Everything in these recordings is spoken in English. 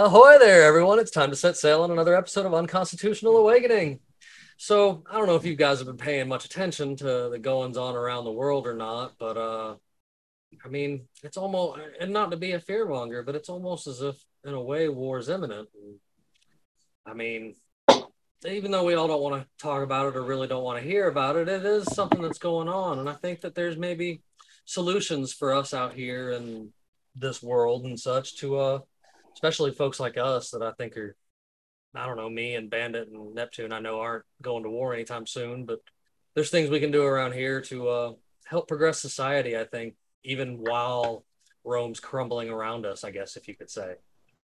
Ahoy there, everyone. It's time to set sail on another episode of Unconstitutional Awakening. So, I don't know if you guys have been paying much attention to the goings on around the world or not, but uh I mean, it's almost and not to be a fearmonger, but it's almost as if in a way war is imminent. I mean, even though we all don't want to talk about it or really don't want to hear about it, it is something that's going on. And I think that there's maybe solutions for us out here in this world and such to uh especially folks like us that I think are, I don't know, me and Bandit and Neptune, I know aren't going to war anytime soon, but there's things we can do around here to uh, help progress society, I think, even while Rome's crumbling around us, I guess, if you could say.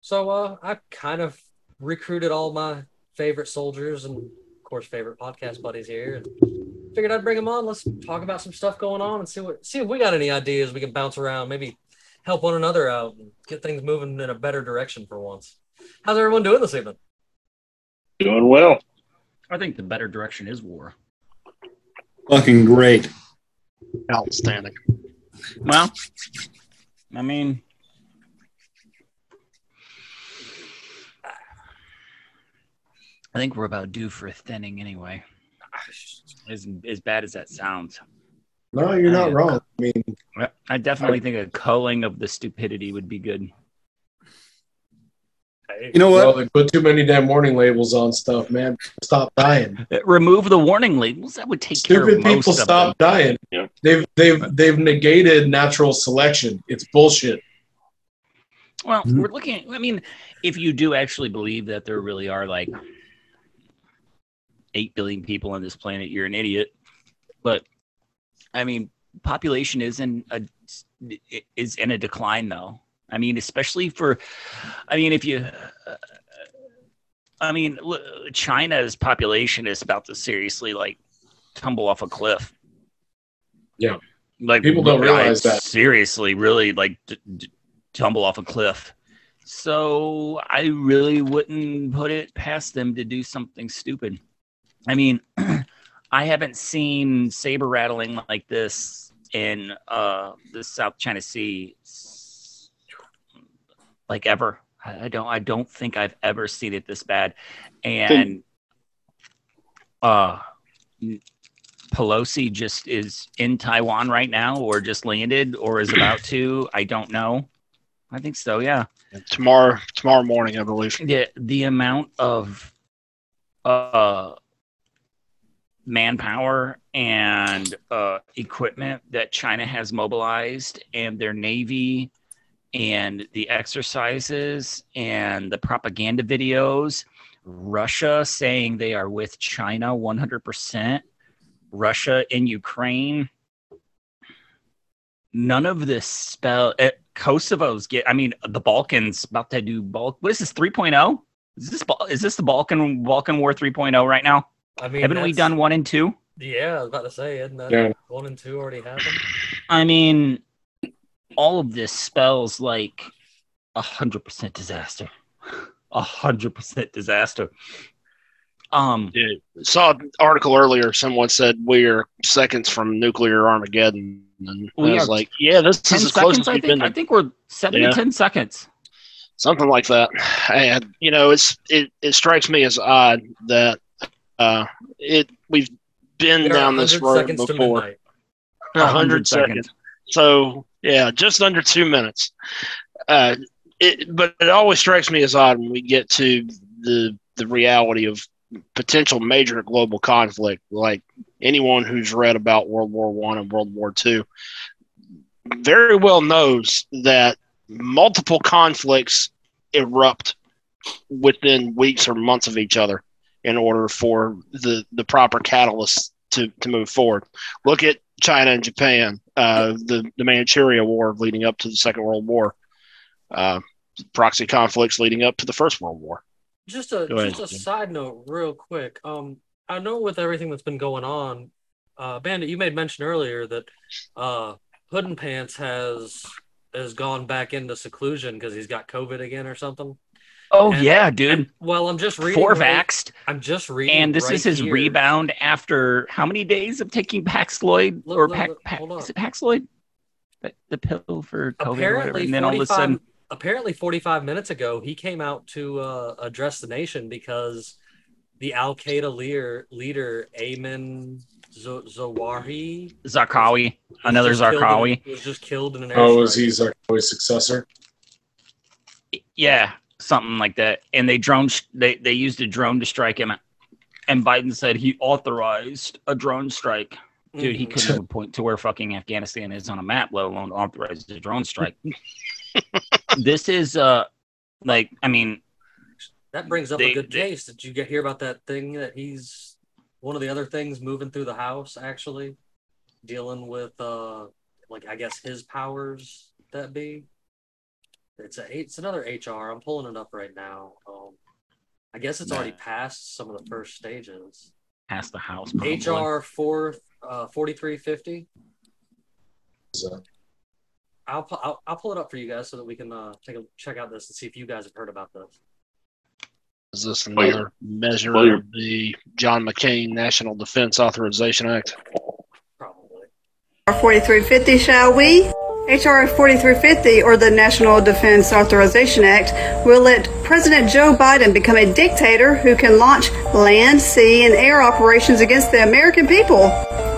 So uh, I kind of recruited all my favorite soldiers and, of course, favorite podcast buddies here and figured I'd bring them on. Let's talk about some stuff going on and see what see if we got any ideas we can bounce around, maybe help one another out and get things moving in a better direction for once. How's everyone doing this evening? Doing well. I think the better direction is war. Fucking great. Outstanding. Well, I mean, I think we're about due for a thinning anyway. Ah, as, as bad as that sounds, No, you're not Yeah. wrong. I mean, I definitely think a culling of the stupidity would be good. you know what? Well, they put too many damn warning labels on stuff, man. Stop dying. Uh, Remove the warning labels. That would take care Stupid of most people of stop them. dying. Yeah. They've they've they've negated natural selection. It's bullshit. Well, Mhm. we're looking. I mean, if you do actually believe that there really are like eight billion people on this planet, you're an idiot. But I mean, population is in a is in a decline, though. I mean, especially for, I mean, if you, uh, I mean, China's population is about to seriously like tumble off a cliff. Yeah. like People don't realize that. seriously, really like d- d- tumble off a cliff. So I really wouldn't put it past them to do something stupid. I mean, I haven't seen saber rattling like this in uh, the South China Sea like ever. I don't. I don't think I've ever seen it this bad. And uh, Pelosi just is in Taiwan right now, or just landed, or is about to. I don't know. I think so. Yeah. Tomorrow, tomorrow morning, I believe. the the amount of uh manpower and uh equipment that China has mobilized and their navy and the exercises and the propaganda videos. Russia saying they are with China 100% Russia in Ukraine. None of this spell eh, Kosovo's get I mean the Balkans about to do bulk what is this 3.0 is this is this the Balkan Balkan War 3.0 right now? I mean, Haven't we done one and two? Yeah, I was about to say, isn't that Yeah. one and two already happened? I mean, all of this spells like a hundred percent disaster. A hundred percent disaster. Um, Yeah. Saw an article earlier. Someone said we are seconds from nuclear Armageddon, and We I was are like, "Yeah, this ten is as close seconds. as I we've think. been." I think we're seven Yeah. to ten seconds. something like that. And you know, it's it, it strikes me as odd that uh, it we've been We are down this road seconds before. A hundred seconds. So yeah, just under two minutes. Uh, it, but it always strikes me as odd when we get to the the reality of potential major global conflict. Like anyone who's read about World War One and World War Two, very well knows that multiple conflicts erupt within weeks or months of each other in order for the the proper catalyst to to move forward. Look at China and Japan, uh, the the Manchuria War leading up to the Second World War, uh, proxy conflicts leading up to the First World War. Just a ahead, just a Jim. side note, real quick. Um, I know with everything that's been going on, uh, Bandit, you made mention earlier that uh, Hood and Pants has has gone back into seclusion because he's got COVID again or something. Oh And- yeah, dude. And- well, I'm just reading. Four right- vaxxed, I'm just reading. and this right is his here. rebound after how many days of taking Paxloid Look, or look, Pac, look, Pac, hold on. is it Paxloid? The, the pill for COVID or whatever. Apparently, And then all of a 45 sudden, apparently 45 minutes ago, he came out to uh, address the nation because the Al Qaeda leader, leader Ayman Z- Zawahiri, Zarqawi, was another just killed Zarqawi. was just killed in an Oh, was airstrike. he Zarqawi's successor? Yeah, something like that. And they drone they they used a drone to strike him. And Biden said he authorized a drone strike. Dude, he Mhm. couldn't even point to where fucking Afghanistan is on a map, let alone authorize a drone strike. this is uh like I mean, That brings up They- a good they- case. Did you get hear about that thing that he's one of the other things moving through the house actually dealing with uh like I guess his powers that be. It's a it's another HR. I'm pulling it up right now. Um I guess it's already passed some of the first stages. past the house. probably. HR four uh forty three fifty. So, I'll, I'll I'll pull it up for you guys so that we can uh take a check out this and see if you guys have heard about this. Is this another measure well, of the John McCain National Defense Authorization Act? Probably. HR 4350, shall we? HR 4350, or the National Defense Authorization Act, will let President Joe Biden become a dictator who can launch land, sea, and air operations against the American people.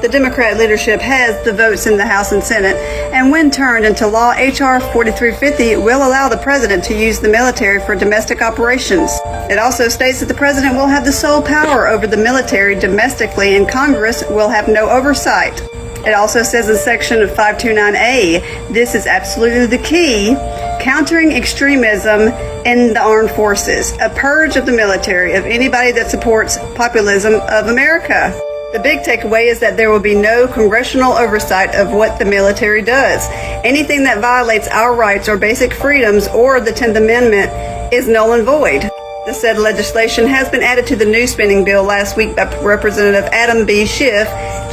The Democrat leadership has the votes in the House and Senate, and when turned into law, HR 4350 will allow the president to use the military for domestic operations. It also states that the president will have the sole power over the military domestically, and Congress will have no oversight. It also says in section 529A, this is absolutely the key, countering extremism in the armed forces, a purge of the military, of anybody that supports populism of America. The big takeaway is that there will be no congressional oversight of what the military does. Anything that violates our rights or basic freedoms or the 10th Amendment is null and void. The said legislation has been added to the new spending bill last week by Representative Adam B. Schiff,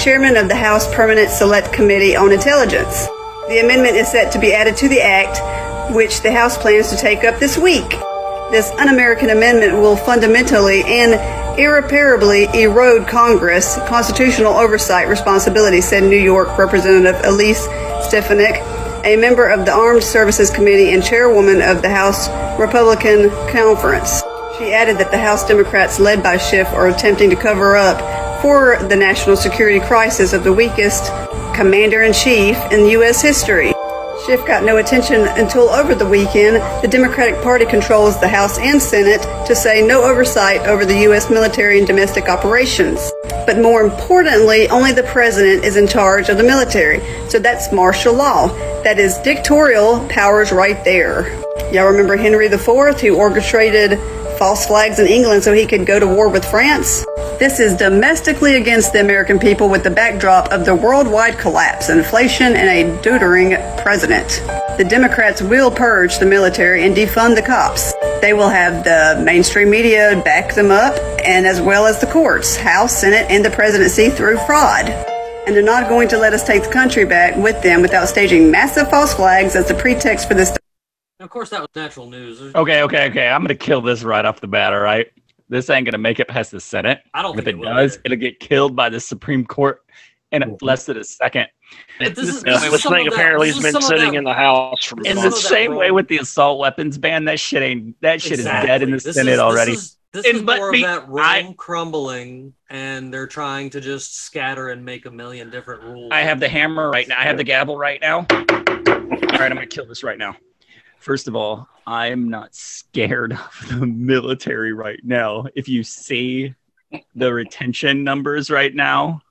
chairman of the House Permanent Select Committee on Intelligence. The amendment is set to be added to the act, which the House plans to take up this week. This un American amendment will fundamentally and irreparably erode Congress' constitutional oversight responsibility, said New York Representative Elise Stefanik, a member of the Armed Services Committee and chairwoman of the House Republican Conference. She added that the House Democrats, led by Schiff, are attempting to cover up for the national security crisis of the weakest commander in chief in U.S. history. Schiff got no attention until over the weekend. The Democratic Party controls the House and Senate to say no oversight over the U.S. military and domestic operations. But more importantly, only the president is in charge of the military. So that's martial law. That is dictatorial powers right there. Y'all remember Henry IV, who orchestrated false flags in England so he could go to war with France? This is domestically against the American people with the backdrop of the worldwide collapse, inflation, and a deutering president. The Democrats will purge the military and defund the cops. They will have the mainstream media back them up, and as well as the courts, House, Senate, and the presidency through fraud. And they're not going to let us take the country back with them without staging massive false flags as the pretext for this And of course, that was natural news. There's- Okay, okay, okay. I'm gonna kill this right off the bat. All right, this ain't gonna make it past the Senate. I don't If think it it does, either. it'll get killed by the Supreme Court in mm-hmm. less than a second. But this is- this this thing that- apparently this has been sitting that- in the House for In the same way with the assault weapons ban, that shit ain't that shit is dead in the This Senate is- already. This is, this And is let more me- of that Rome I- crumbling, and they're trying to just scatter and make a million different rules. I have the hammer right now. I have the gavel right now. All right, I'm gonna kill this right now. First of all, I'm not scared of the military right now. If you see the retention numbers right now,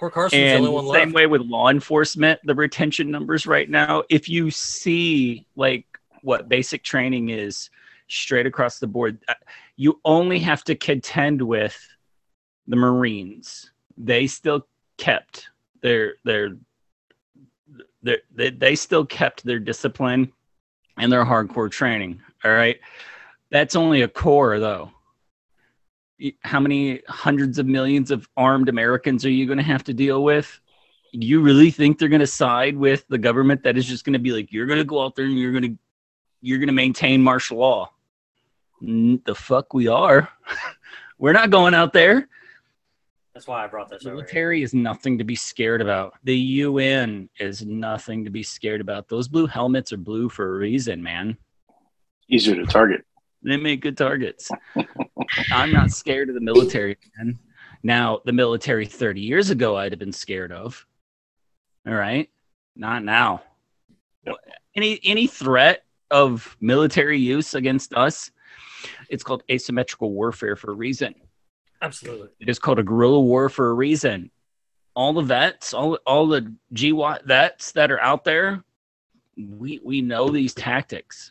Poor Carson's the and only one the same way with law enforcement, the retention numbers right now. If you see like what basic training is straight across the board. Uh, You only have to contend with the Marines. They still kept their their their they, they still kept their discipline and their hardcore training. All right. That's only a core though. How many hundreds of millions of armed Americans are you going to have to deal with? Do you really think they're going to side with the government that is just going to be like, you're going to go out there and you're going to, you're going to maintain martial law? The fuck we are. We're not going out there. That's why I brought this over. here. Military is nothing to be scared about. The UN is nothing to be scared about. Those blue helmets are blue for a reason, man. Easier to target. They make good targets. I'm not scared of the military, man. Now, the military 30 years ago, I'd have been scared of. All right, not now. Any any threat of military use against us, it's called asymmetrical warfare for a reason. Absolutely. It is called a guerrilla war for a reason. All the vets, all all the GWOT vets that are out there, we we know these tactics.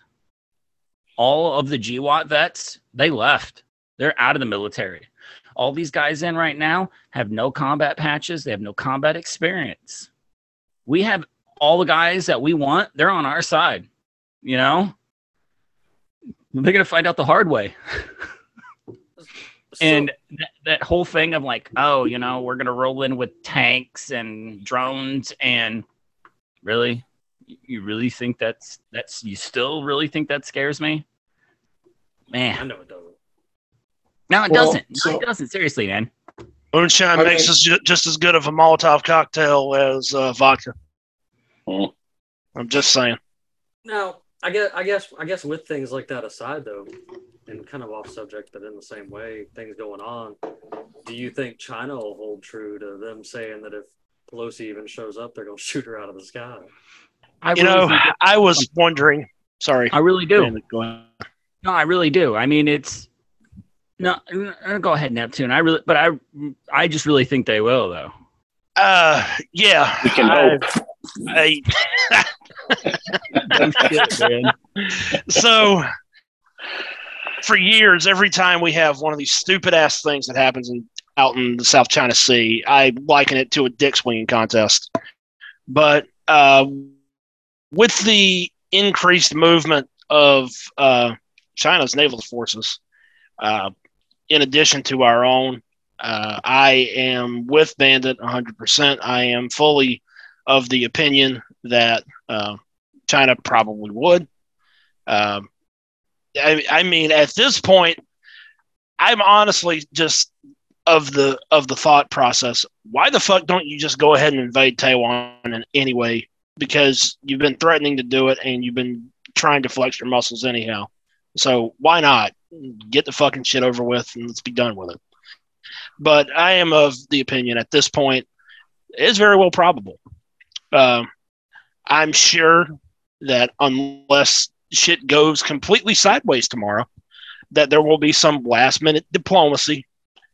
All of the GWOT vets, they left. They're out of the military. All these guys in right now have no combat patches. They have no combat experience. We have all the guys that we want. They're on our side. You know, they're gonna find out the hard way and that, that whole thing of like oh you know we're gonna roll in with tanks and drones and really you really think that's that's you still really think that scares me Man, I man know it doesn't. no it Well, doesn't no, so- it doesn't seriously man Moonshine I makes mean- us ju- just as good of a Molotov cocktail as uh, vodka. Mm. I'm just saying. Now, I guess, I guess, I guess, with things like that aside, though, and kind of off subject, but in the same way, things going on. Do you think China will hold true to them saying that if Pelosi even shows up, they're going to shoot her out of the sky? i You really know, I was wondering. Sorry. i really do go ahead. no i really do i mean it's no uh, go ahead neptune i really but i i just really think they will though Uh, yeah. We can I- hope. I, No so for years, every time we have one of these stupid ass things that happens in, out in the South China Sea, I liken it to a dick swinging contest. But uh, with the increased movement of uh, China's naval forces, uh, in addition to our own, uh, I am with Bandit 100%. I am fully of the opinion that uh, China probably would. Um, I, I mean, at this point, I'm honestly just of the of the thought process. Why the fuck don't you just go ahead and invade Taiwan in any way? Because you've been threatening to do it, and you've been trying to flex your muscles anyhow. So why not get the fucking shit over with and let's be done with it? But I am of the opinion at this point, it's very well probable. Um, I'm sure that unless shit goes completely sideways tomorrow, that there will be some last minute diplomacy,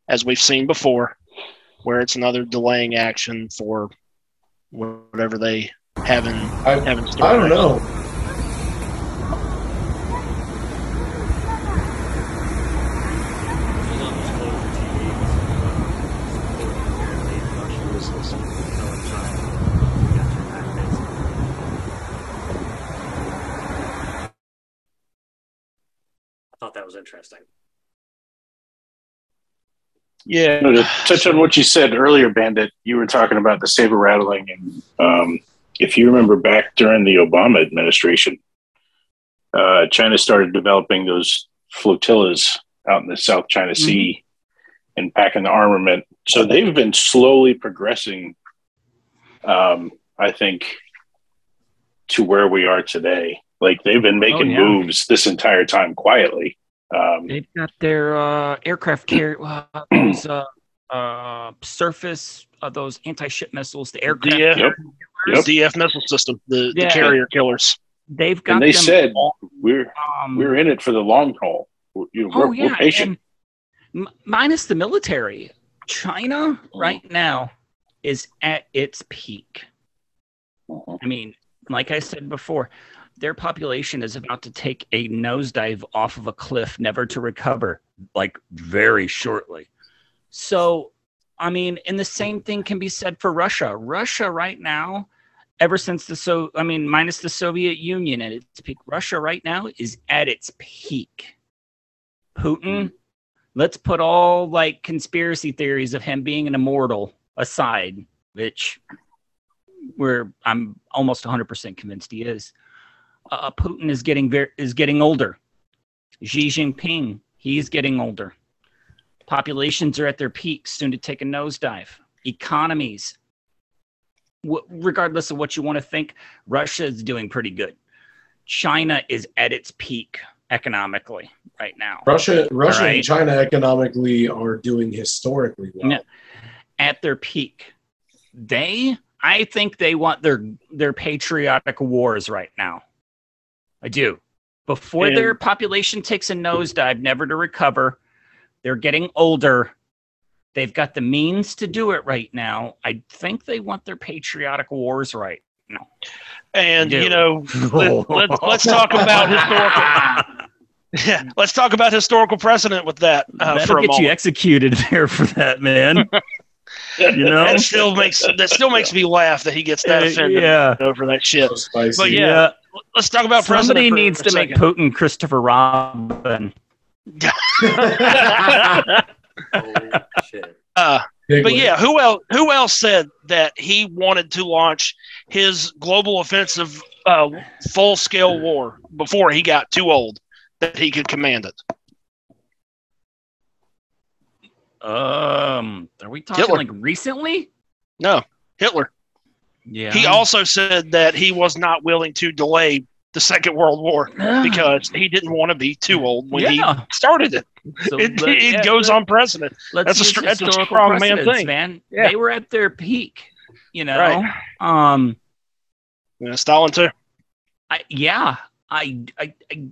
as we've seen before, where it's another delaying action for whatever they have in I, have in. I don't know. I was interesting. Yeah, No, to touch on what you said earlier, Bandit, you were talking about the saber rattling, and um, if you remember back during the Obama administration, uh, China started developing those flotillas out in the South China Sea and packing the armament. So they've been slowly progressing, um, I think, to where we are today. Like they've been making yeah. moves this entire time quietly. Um, They've got their uh, aircraft carrier, uh, those uh, uh, surface, uh, those anti-ship missiles, the aircraft. DF, Yep. the DF missile system, the, the carrier killers. They've got. and they them said all, we're um, we're in it for the long haul. We're, you know, oh we're, yeah, we're patient. m- minus the military, China right now is at its peak. Mhm. I mean, like I said before, their population is about to take a nosedive off of a cliff, never to recover, like very shortly. So, I mean, and the same thing can be said for Russia. Russia right now, ever since the so, I mean, minus the Soviet Union at its peak, Russia right now is at its peak. Putin, mm-hmm. let's put all like conspiracy theories of him being an immortal aside, which where I'm almost 100% convinced he is. Uh, Putin is getting very is getting older. Xi Jinping, he's getting older. Populations are at their peaks, soon to take a nosedive. Economies, w- regardless of what you want to think, Russia is doing pretty good. China is at its peak economically right now. Russia, Russia Right. and China economically are doing historically well. Yeah. At their peak, they, I think they want their their patriotic wars right now. I do. Before And- their population takes a nosedive, never to recover, they're getting older. They've got the means to do it right now. I think they want their patriotic wars right now. And you know, let, let, let's talk about historical. Yeah, let's talk about historical precedent with that uh, That'll for a get moment. you executed there for that, man. you know? That still makes that still makes me laugh that he gets that Uh, offended yeah. over that shit. So spicy. But yeah, let's talk about Somebody precedent for needs a to make second. Putin Christopher Robin. Holy shit. uh, but yeah, who else? Who else said that he wanted to launch his global offensive, uh, full scale war before he got too old that he could command it? Um, are we talking Hitler. like recently? No, Hitler. Yeah. He also said that he was not willing to delay the Second World War because he didn't want to be too old when yeah. he started it. So It, let- it yeah, goes let- on precedent. Let's that's a str- that's a historical strong man thing. man. Yeah. They were at their peak. You know. Right. Um. Yeah, Stalin too. I, yeah. I, I. I.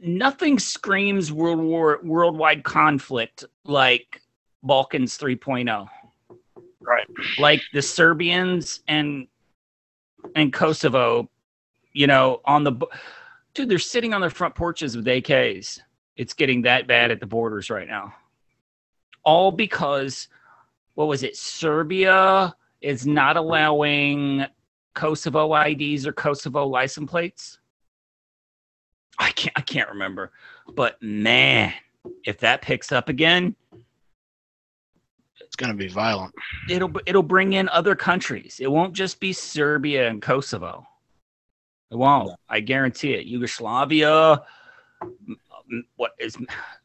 Nothing screams world war worldwide conflict like Balkans 3.0. Right. like the Serbians and and Kosovo, you know, on the dude, they're sitting on their front porches with AKs. It's getting that bad at the borders right now. All because what was it? Serbia is not allowing Kosovo IDs or Kosovo license plates. I can't I can't remember. But man, if that picks up again, It's going to be violent. it'll it'll bring in other countries. It won't just be Serbia and Kosovo. It won't. I guarantee it. Yugoslavia. m- m- What is?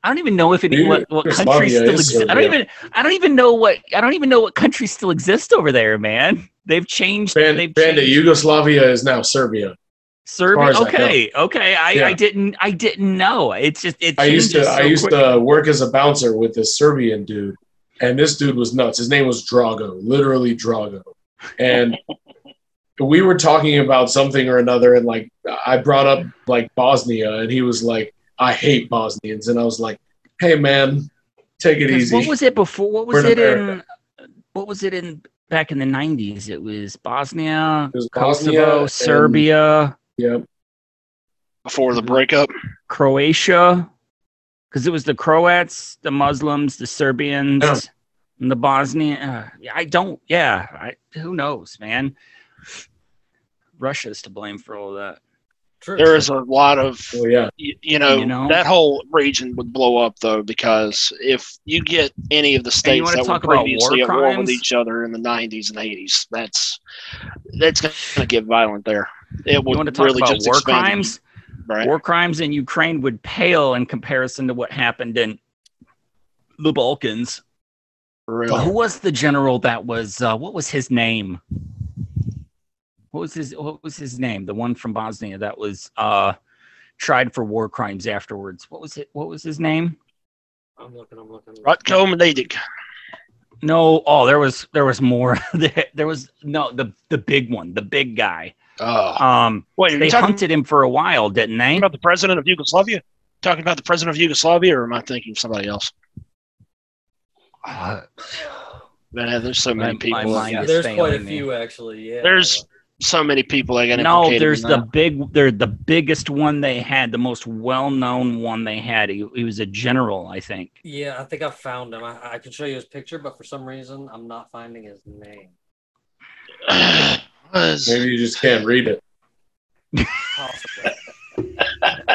I don't even know if any what, what countries still is exist. I don't even. I don't even know what. I don't even know what countries still exist over there, man. They've changed. Band- they've Bandit, changed. Yugoslavia is now Serbia. Serbia. as I know. Okay, okay. I, Yeah. I didn't. I didn't know. It's just. It I used to changes I used quick. to work as a bouncer with this Serbian dude, and this dude was nuts. His name was Drago, literally Drago, and we were talking about something or another, and like I brought up like Bosnia, and he was like, "I hate Bosnians," and I was like, "Hey man, take it easy." What was it before? What was We're in it in? America. What was it in back in the nineties? It was Bosnia, It was Kosovo, Bosnia and- Serbia, Yep. Before the breakup, Croatia, because it was the Croats, the Muslims, the Serbians, Yeah. and the Bosnian. Uh, I don't. Yeah, I, who knows, man? Russia's to blame for all that. True. there is a lot of Oh yeah. you, you, know, You know? that whole region would blow up though because if you get any of the states that were previously at war with each other in the 90s and 80s that's that's going to get violent there it would You want to talk really about just war expand it, crimes? Right War crimes in Ukraine would pale in comparison to what happened in the Balkans. really Who was the general that was? Uh, what was his name? What was his? What was his name? The one from Bosnia that was uh, tried for war crimes afterwards. What was it? What was his name? I'm looking. I'm looking. Ratko Mladic. No. Oh, there was there was more. there, there was no the the big one, the big guy. Oh. Um, Wait, they talking hunted him for a while, didn't they? about the president of Yugoslavia? Talking about the president of Yugoslavia, or am I thinking of somebody else? Uh, Man, there's so many people. my mind Yeah, is there's quite a failing me. few actually. Yeah. There's so many people that got No, there's in the that. big. They're the biggest one they had, the most well-known one they had. He, he was a general, I think. Yeah, I think I found him. I, I can show you his picture, but for some reason, I'm not finding his name. Was- Maybe you just can't read it.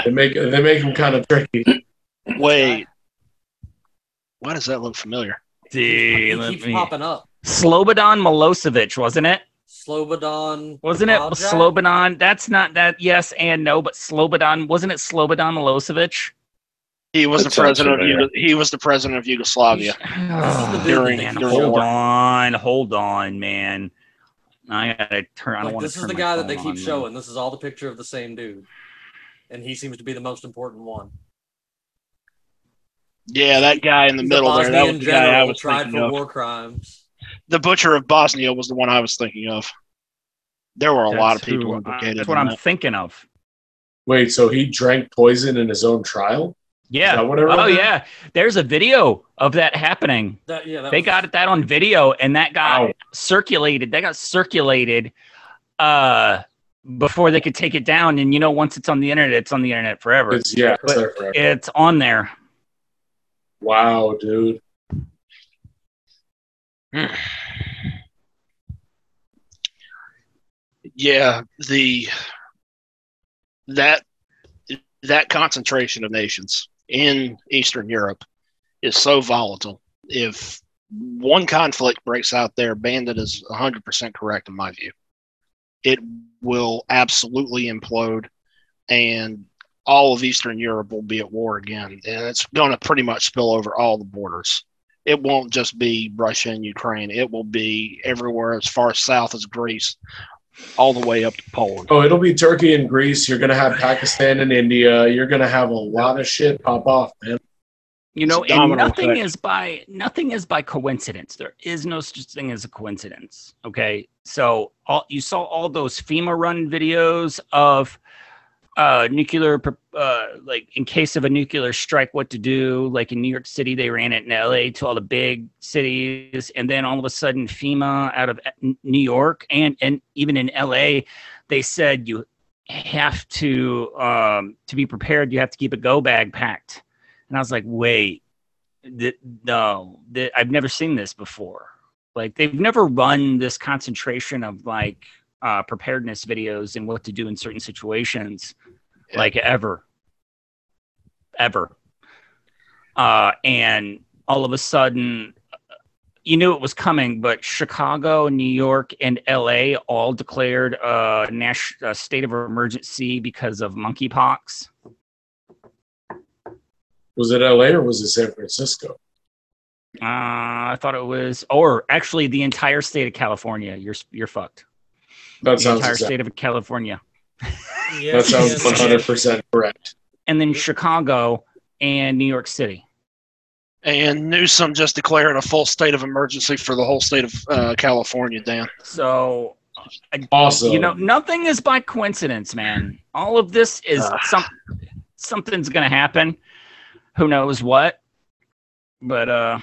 They make they make them kind of tricky. Wait, why does that look familiar? See, he let keeps me- popping up. Slobodan Milosevic, wasn't it? Slobodan. Wasn't it Wildjack? Slobodan? That's not that. Yes and no, but Slobodan wasn't it Slobodan Milosevic? He was That the president of familiar. He was the president of Yugoslavia. During- man, during hold war. on, hold on, man. I gotta turn. I don't Like, this to is the guy that they keep on, man. showing. This is all the picture of the same dude, and he seems to be the most important one. Yeah, that guy in the He's middle a there. That was the guy I was tried thinking for of. war crimes. The butcher of Bosnia was the one I was thinking of. There were a lot of That's who- people uh. That's what in I'm that. thinking of. Wait, so he drank poison in his own trial? Yeah. that what I read Oh yeah. There's a video of that happening. That yeah, that They was- got that on video, and that got Wow. circulated. That got circulated uh before they could take it down. And you know, once it's on the internet, it's on the internet forever. It's yeah, it's there forever. It's on there. Wow, dude. yeah the that that concentration of nations in eastern europe is so volatile. If one conflict breaks out there bandit is 100% correct in my view. It will absolutely implode and all of eastern europe will be at war again. And it's going to pretty much spill over all the borders. It won't just be russia and ukraine. It will be everywhere as far south as greece all the way up to Poland. Oh, it'll be Turkey and Greece. You're gonna have Pakistan and India. You're gonna have a lot of shit pop off, man. You know, and nothing effect. is by nothing is by coincidence. There is no such thing as a coincidence. Okay, so all you saw all those FEMA run videos of uh nuclear uh like in case of a nuclear strike what to do. Like in new york city they ran it in la to all the big cities. And then all of a sudden fema out of new york and and even in la they said you have to um to be prepared. You have to keep a go bag packed. And i was like wait th- no th- i've never seen this before. Like they've never run this concentration of like uh, preparedness videos and what to do in certain situations Yeah. like ever. Ever. Uh, and all of a sudden you knew it was coming but chicago new york and la all declared a nas- a state of emergency because of monkeypox. Was it LA or was it San Francisco? uh, i thought it was or actually the entire state of california. You're you're fucked. That the entire state of california Yeah, that sounds one hundred percent correct. and then chicago and new york city And Newsom just declared a full state of emergency for the whole state of uh, California, Dan. so Awesome. you know nothing is by coincidence man all of this is Ugh. some something's gonna happen who knows what but uh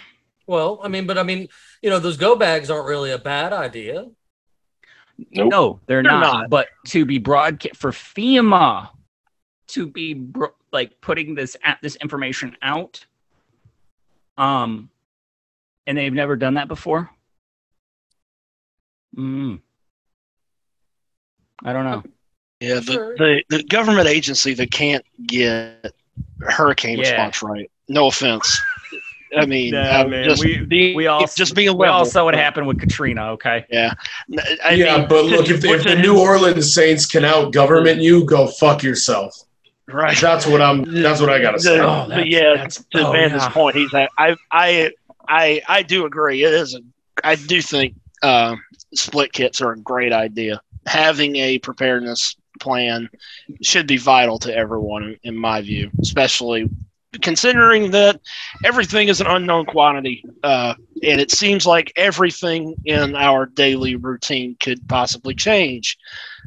Well, I mean, but I mean, you know, those go bags aren't really a bad idea. Nope. no they're, They're not. not. but to be broadcast for fema to be bro- like putting this at this information out um and they've never done that before mm. i don't know Yeah, the, the, the government agency that can't get hurricane Yeah. response right. No offense. I mean, Nah, I'm man, just we- being, we all just being we all saw what happened with katrina okay Yeah, I yeah, mean, but look, if the, if the New Orleans Saints can out government you, go fuck yourself. right. That's what I'm. That's what I gotta say. The- Oh, but yeah, that's- to oh, Vance's yeah. point, he's at, I I I I do agree. It is a I do think uh, split kits are a great idea. Having a preparedness plan should be vital to everyone, in my view, especially considering that everything is an unknown quantity, uh, and it seems like everything in our daily routine could possibly change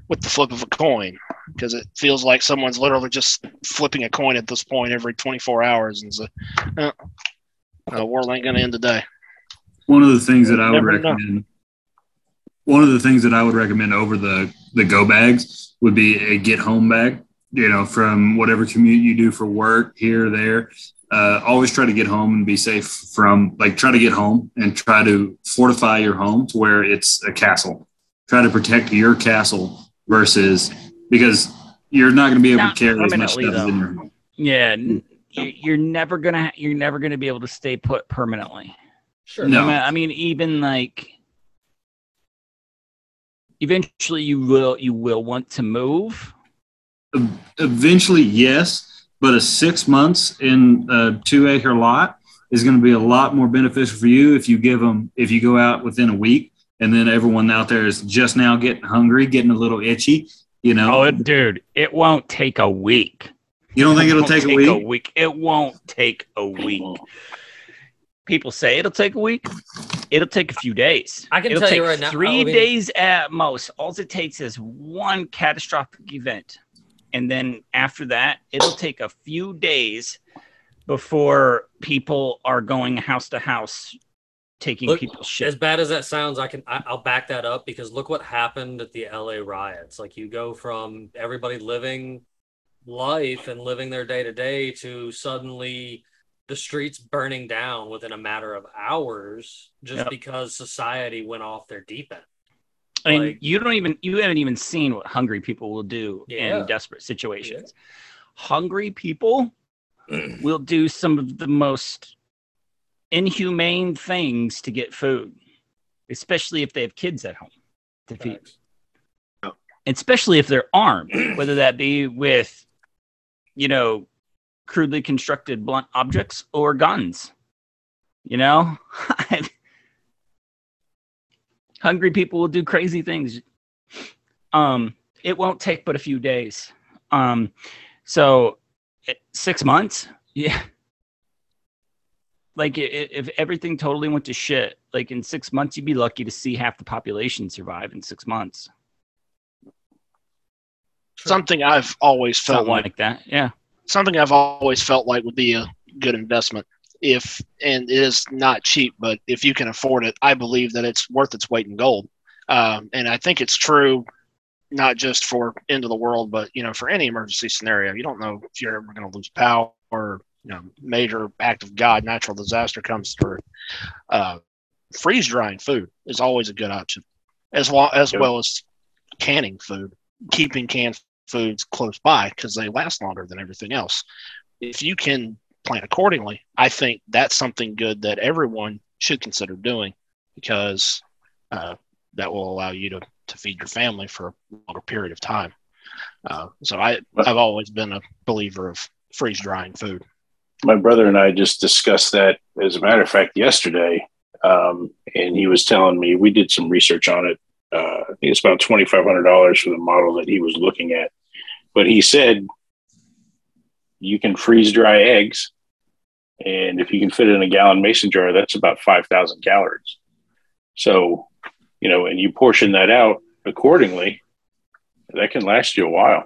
with the flip of a coin because it feels like someone's literally just flipping a coin at this point every 24 hours and so uh, uh, world ain't gonna end today One of the things that I would Never know. recommend, one of the things that I would recommend over the the go bags would be a get home bag. You know, from whatever commute you do for work here or there. Uh, always try to get home and be safe from like try to get home and try to fortify your home to where it's a castle. Try to protect your castle versus because you're not going to be able Not to carry as much permanently, stuff as in though. your home. Yeah, you- you're never gonna you're never gonna be able to stay put permanently. Sure. No. I mean, even like eventually you will you will want to move. Eventually, yes, but a six months in a two acre lot is going to be a lot more beneficial for you if you give them if you go out within a week and then everyone out there is just now getting hungry, getting a little itchy. You know, Oh, it- dude, it won't take a week. you don't think it'll won't take, a week? It won't take a week. People say it'll take a week. It'll take a few days. I can it'll tell take you right now, Three I mean- days at most. All it takes is one catastrophic event, and then after that, it'll take a few days before people are going house to house, taking Look, people's As bad as that sounds, I can I, I'll back that up because look what happened at the LA riots. Like you go from everybody living life and living their day to day to suddenly the streets burning down within a matter of hours just Yep. because society went off their deep end. I mean, like- you don't even you haven't even seen what hungry people will do Yeah. in desperate situations. Hungry people will do some of the most inhumane things to get food, especially if they have kids at home to feed. Especially if they're armed, whether that be with, you know, crudely constructed blunt objects or guns. You know, hungry people will do crazy things. Um, it won't take but a few days. Um, so six months, yeah. Like if everything totally went to shit, like in six months, you'd be lucky to see half the population survive in six months. Something I've always felt Something like like that, yeah. something I've always felt like would be a good investment. If and it is not cheap, but if you can afford it, I believe that it's worth its weight in gold. Um, and I think it's true, not just for end of the world, but you know, for any emergency scenario. You don't know if you're ever going to lose power, or you know, major act of God, natural disaster comes through. Uh, freeze drying food is always a good option, as well as well as canning food, keeping canned foods close by because they last longer than everything else. If you can plan accordingly, I think that's something good that everyone should consider doing because uh, that will allow you to, to feed your family for a longer period of time. Uh, so I, I've always been a believer of freeze drying food. my brother and I just discussed that, as a matter of fact, yesterday. Um, and he was telling me we did some research on it. Uh, I think it's about twenty five hundred dollars for the model that he was looking at. But he said you can freeze dry eggs, and if you can fit it in a gallon mason jar, that's about five thousand calories. So, you know, and you portion that out accordingly, that can last you a while.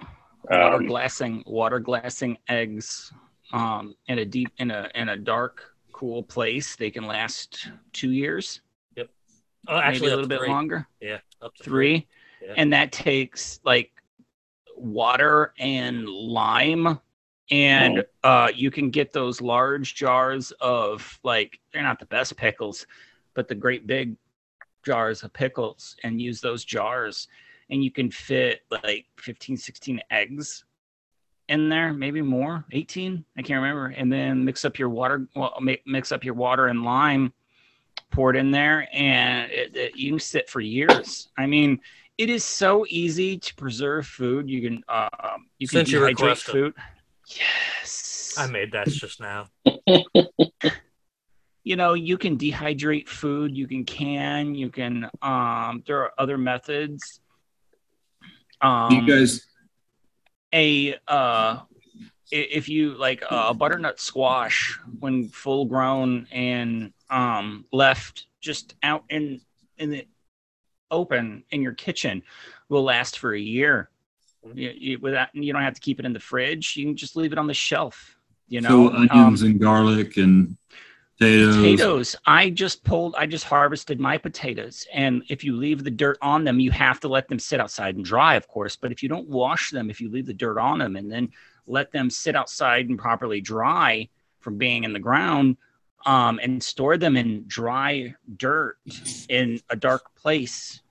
water Um, glassing water glassing eggs um in a deep in a in a dark cool place they can last two years Oh, maybe actually, a little bit three. longer Yeah, up to three Yeah. and that takes like water and lime and uh you can get those large jars of like they're not the best pickles but the great big jars of pickles and use those jars and you can fit like 15 16 eggs in there maybe more 18 i can't remember. And then mix up your water well mix up your water and lime pour it in there and it, it, you can sit for years. I mean it is so easy to preserve food. You can um you can Since dehydrate food yes. I made that just now. you know you can dehydrate food you can can you can um there are other methods. Um you guys, a uh if you like a butternut squash when full grown and um left just out in in the open in your kitchen will last for a year you, you, without you don't have to keep it in the fridge you can just leave it on the shelf you know so onions Um, and garlic and Potatoes. Potatoes. I just pulled, I just harvested my potatoes. And if you leave the dirt on them, you have to let them sit outside and dry, of course. But if you don't wash them, if you leave the dirt on them and then let them sit outside and properly dry from being in the ground um, and store them in dry dirt in a dark place,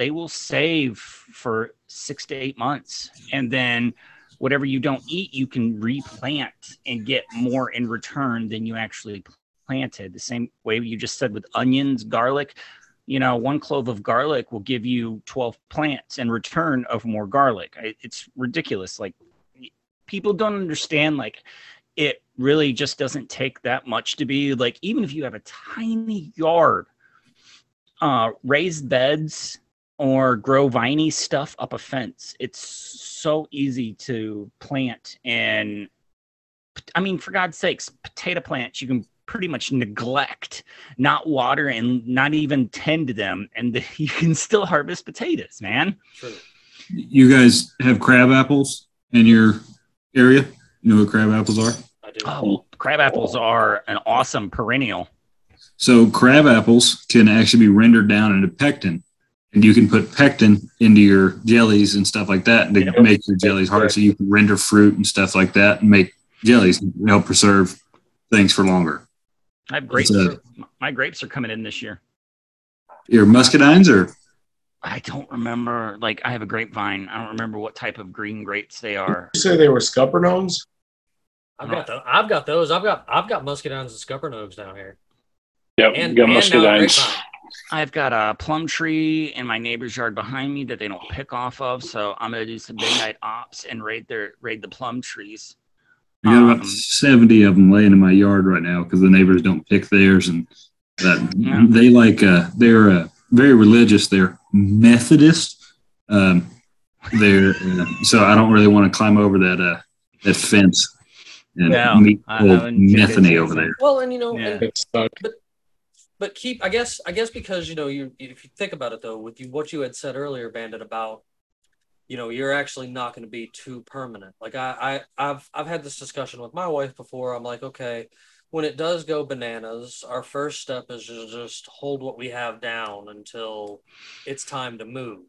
they will save for six to eight months. And then whatever you don't eat, you can replant and get more in return than you actually planted. The same way you just said with onions, garlic. You know, one clove of garlic will give you 12 plants in return of more garlic. It's ridiculous. Like, people don't understand, like, it really just doesn't take that much to be like, even if you have a tiny yard, uh, raised beds or grow viney stuff up a fence. It's so easy to plant and I mean, for God's sakes, potato plants you can pretty much neglect, not water and not even tend to them, and you can still harvest potatoes, man. True. You guys have crab apples in your area? You know what crab apples are? I do. Oh, crab apples are an awesome perennial. So crab apples can actually be rendered down into pectin, and you can put pectin into your jellies and stuff like that to Yep. make your jellies hard. So you can render fruit and stuff like that and make jellies and help preserve things for longer. I have grapes. It's a- my grapes are coming in this year. Your muscadines or I don't remember. Like, I have a grapevine. I don't remember what type of green grapes they are. You say they were scuppernongs? I've got the, I've got those. I've got I've got muscadines and scuppernongs down here. Yep, And, got and now muscadines. Grapevine. I've got a plum tree in my neighbor's yard behind me that they don't pick off of. So I'm gonna do some midnight ops and raid their raid the plum trees. I got about Um, 70 of them laying in my yard right now because the neighbors don't pick theirs and that Yeah. they like uh they're uh, very religious they're methodist um they're uh, so i don't really want to climb over that uh that fence and No, meet I- I old wouldn't think it's methany over easy. there Well, and you know, Yeah. and, It stuck. but keep. I guess. I guess because you know, you if you think about it though, with you what you had said earlier, Bandit, about you know, you're actually not going to be too permanent. Like I, I, I've, I've had this discussion with my wife before. I'm like, okay, when it does go bananas, our first step is to just hold what we have down until it's time to move.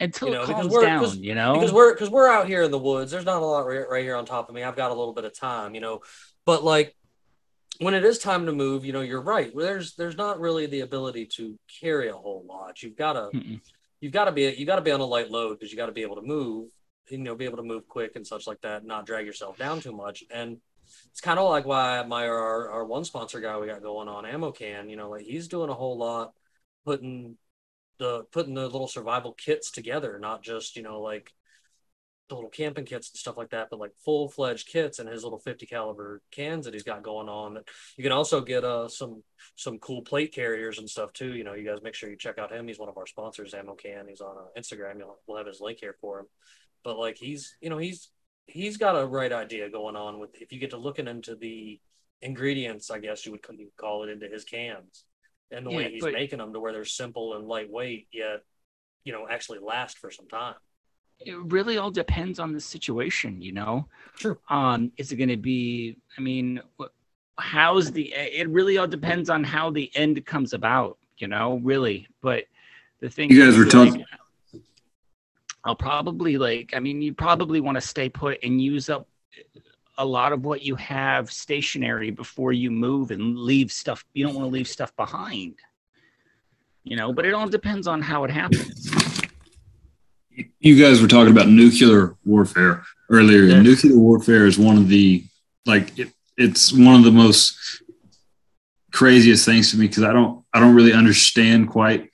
Until You know, it because calms we're- down, 'cause- you know. because we're because we're out here in the woods there's not a lot right, right here on top of me i've got a little bit of time you know but like when it is time to move you know you're right. There's there's not really the ability to carry a whole lot. You've got to Mm-mm. you've got to be you got to be on a light load because you got to be able to move you know be able to move quick and such like that not drag yourself down too much. And it's kind of like why my our, our one sponsor guy we got going on ammo can you know like he's doing a whole lot putting the putting the little survival kits together not just you know like the little camping kits and stuff like that, but like full fledged kits and his little 50 caliber cans that he's got going on. You can also get uh some some cool plate carriers and stuff too. You know, you guys make sure you check out him. He's one of our sponsors, Ammo Can. He's on uh, Instagram. You'll, we'll have his link here for him. But like he's you know he's he's got a right idea going on with if you get to looking into the ingredients, I guess you would you call it into his cans and the Yeah, way he's but- making them to where they're simple and lightweight yet you know actually last for some time. It really all depends on the situation, you know. True. Um, is it going to be? I mean, how's the? It really all depends on how the end comes about, you know. Really, but the thing You guys is, were like, talking- I'll probably like. I mean, you probably want to stay put and use up a lot of what you have stationary before you move and leave stuff. You don't want to leave stuff behind. You know, but it all depends on how it happens. You guys were talking about nuclear warfare earlier. Yeah. Nuclear warfare is one of the like it, it's one of the most craziest things to me because I don't I don't really understand quite.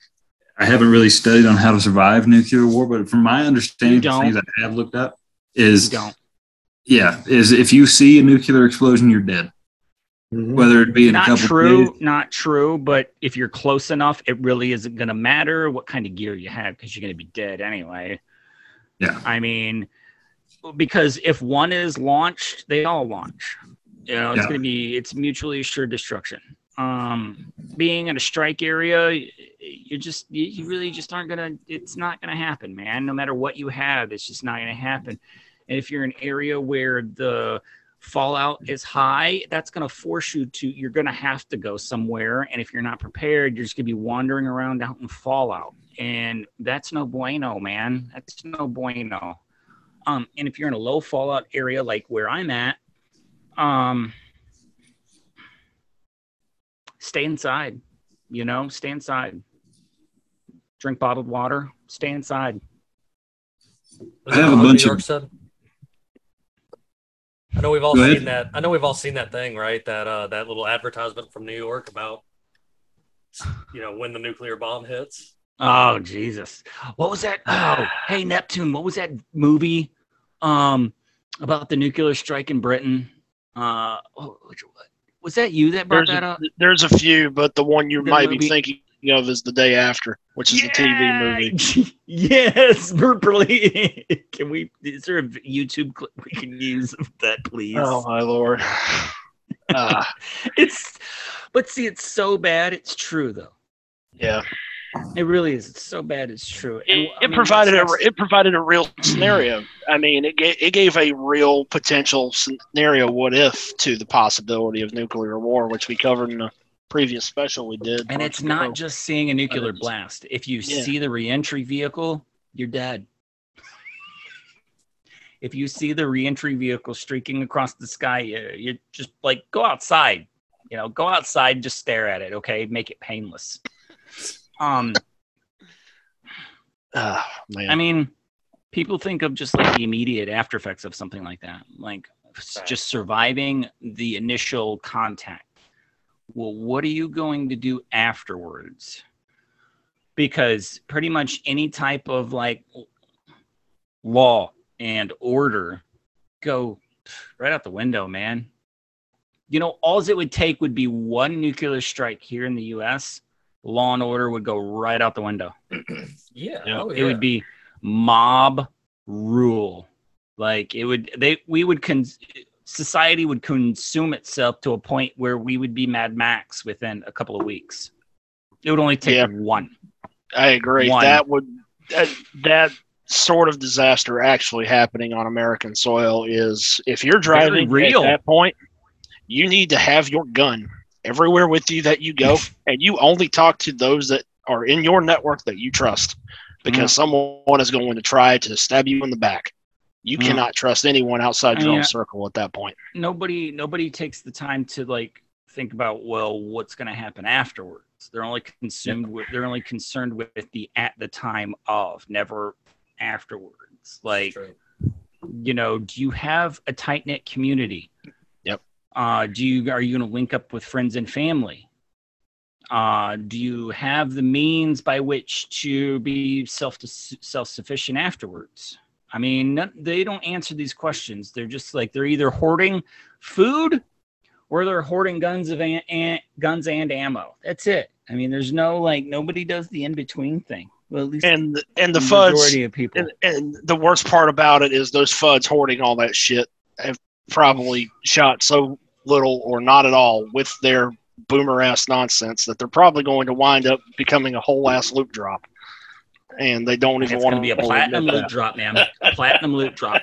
I haven't really studied on how to survive nuclear war, but from my understanding, the things I have looked up is yeah is if you see a nuclear explosion, you're dead. Mhm. Whether it be in a not couple true days, not true but if you're close enough it really isn't going to matter what kind of gear you have because you're going to be dead anyway Yeah. i mean because if one is launched they all launch you know it's Yeah. going to be it's mutually assured destruction um being in a strike area you're just you, you really just aren't gonna it's not gonna happen man no matter what you have it's just not gonna happen and if you're in an area where the fallout is high, that's going to force you to, you're going to have to go somewhere. And if you're not prepared, you're just going to be wandering around out in fallout. And that's no bueno, man. That's no bueno. Um, and if you're in a low fallout area like where I'm at, um, stay inside, you know, stay inside. Drink bottled water, stay inside. I have a bunch New of- said? I know we've all Go ahead. seen that. I know we've all seen that thing, right? That uh, that little advertisement from New York about, you know, when the nuclear bomb hits. Oh Jesus! What was that? Oh, hey Neptune, what was that movie? Um, about the nuclear strike in Britain. Uh, oh, which, was that you that brought There's that a, up? there's a few, but the one you The might be movie- thinking of is the day after, which is a TV movie. yes, verbally. can we? Is there a YouTube clip we can use of that, please? Oh my lord! Uh, It's, but see, it's so bad. It's true though. yeah, It really is. It's so bad. It's true. It, I it mean, provided a it provided a real scenario. I mean, it gave it gave a real potential scenario. What if to the possibility of nuclear war, which we covered in a previous special we did. And it's not ago. just seeing a nuclear it's- blast. If you Yeah. see the reentry vehicle, you're dead. if you see the reentry vehicle streaking across the sky, you, just like go outside. You know, go outside, and just stare at it. Okay, make it painless. Um, Ah, man. I mean, people think of just like the immediate after effects of something like that, like just surviving the initial contact. Well, what are you going to do afterwards? Because pretty much any type of like law and order go right out the window, man. You know, all it would take would be one nuclear strike here in the US, law and order would go right out the window Yeah. Yeah. Oh, it would be mob rule like it would they we would con society would consume itself to a point where we would be mad max within a couple of weeks it would only take Yeah. one I agree. One. That would that, that sort of disaster actually happening on American soil is if you're driving real. at that point, you need to have your gun everywhere with you that you go, and you only talk to those that are in your network that you trust, because Mm. someone is going to try to stab you in the back. You Mm. cannot trust anyone outside I your mean, own circle at that point. nobody nobody takes the time to like think about well what's going to happen afterwards. They're only consumed with they're only concerned with the at the time of never afterwards. Like you know do you have a tight knit community? Yep. uh do you are you going to link up with friends and family? Uh do you have the means by which to be self self sufficient afterwards i mean none- they don't answer these questions. They're just like they're either hoarding food or they're hoarding guns of an, an, guns and ammo. That's it. I mean there's no like nobody does the in between thing. Well at least And and the the Fudds majority of people. and, and the worst part about it is those Fudds hoarding all that shit have probably shot so little or not at all with their boomer ass nonsense that they're probably going to wind up becoming a whole ass loop drop. And they don't even it's want to be a platinum loot drop man platinum loot drop.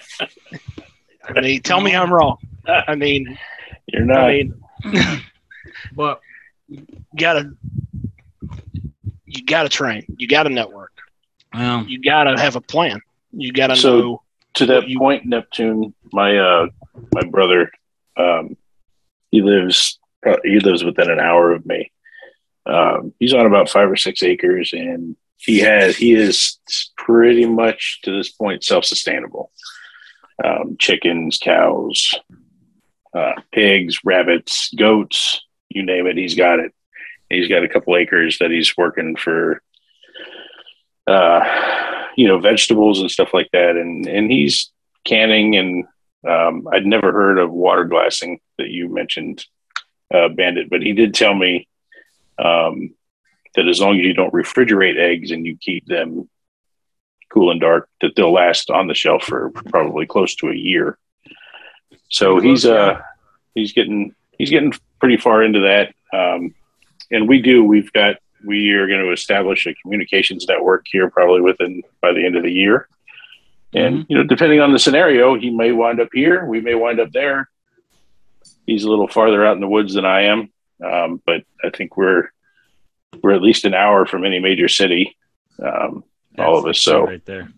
I mean, tell me I'm wrong. I mean, You're not. I mean, but you gotta, you gotta train. You gotta network. well, You gotta have a plan. You gotta So- know. to that you- point, Neptune, my uh, my brother, um, he lives uh, he lives within an hour of me. Um, he's on about five or six acres, and he has he is pretty much to this point self sustainable. Um, chickens, cows, uh, pigs, rabbits, goats, you name it, he's got it. He's got a couple acres that he's working for uh, you know, vegetables and stuff like that. And and he's canning and um, I'd never heard of water glassing that you mentioned, uh, Bandit, but he did tell me um, that as long as you don't refrigerate eggs and you keep them cool and dark, that they'll last on the shelf for probably close to a year. So he's uh he's getting he's getting pretty far into that. Um, and we do we've got we are going to establish a communications network here probably within by the end of the year. And you know, depending on the scenario, he may wind up here, we may wind up there. He's a little farther out in the woods than I am, um, but I think we're we're at least an hour from any major city. Um, all of us. So right there.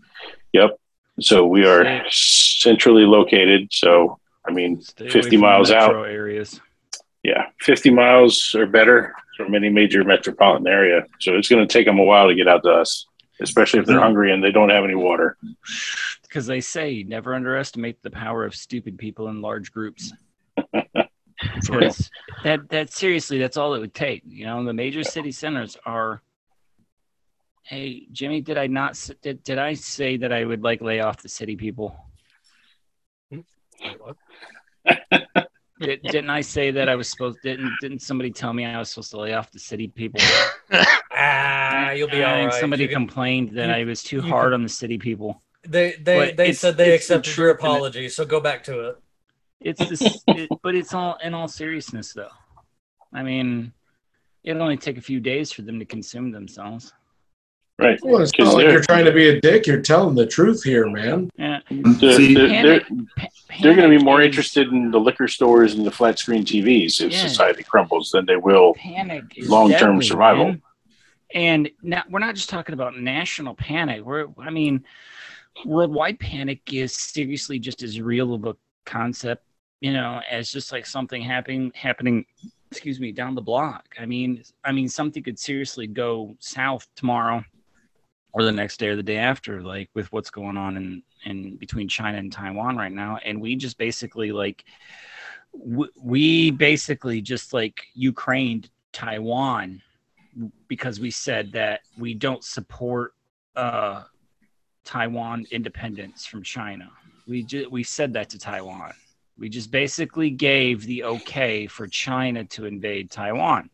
Yep. So we are centrally located. So I mean, Stay 50 miles out. areas. Yeah, 50 miles or better from any major metropolitan area. So it's going to take them a while to get out to us, especially if they're hungry and they don't have any water. Because they say never underestimate the power of stupid people in large groups. For real. 'Cause that that seriously, that's all it would take. You know, the major city centers are. Hey, Jimmy, did I not did, did I say that I would like lay off the city people? Did, didn't I say that I was supposed? Didn't didn't somebody tell me I was supposed to lay off the city people? Ah, you'll be I all. Somebody You can- complained that you- I was too hard can- on the city people. They they But they said they it's the accepted your truth and it- apology, so go back to it. It's this, it, but it's all in all seriousness, though. I mean, it'll only take a few days for them to consume themselves. Right. Well, it's not 'Cause like you're trying to be a dick. You're telling the truth here, man. Yeah, They're, See, they're, Panic- they're, they're going to be more interested in the liquor stores and the flat screen TVs if Yeah. society crumbles than they will. panic long-term deadly, survival. man. And now we're not just talking about national panic. We're, I mean, worldwide panic is seriously just as real of a concept, you know, as just like something happening happening. Excuse me, down the block. I mean, I mean, something could seriously go south tomorrow, or the next day, or the day after, like with what's going on in in between China and Taiwan right now, and we just basically like we basically just like Ukraine Taiwan because we said that we don't support uh, Taiwan independence from China. We ju- we said that to Taiwan. We just basically gave the okay for China to invade Taiwan,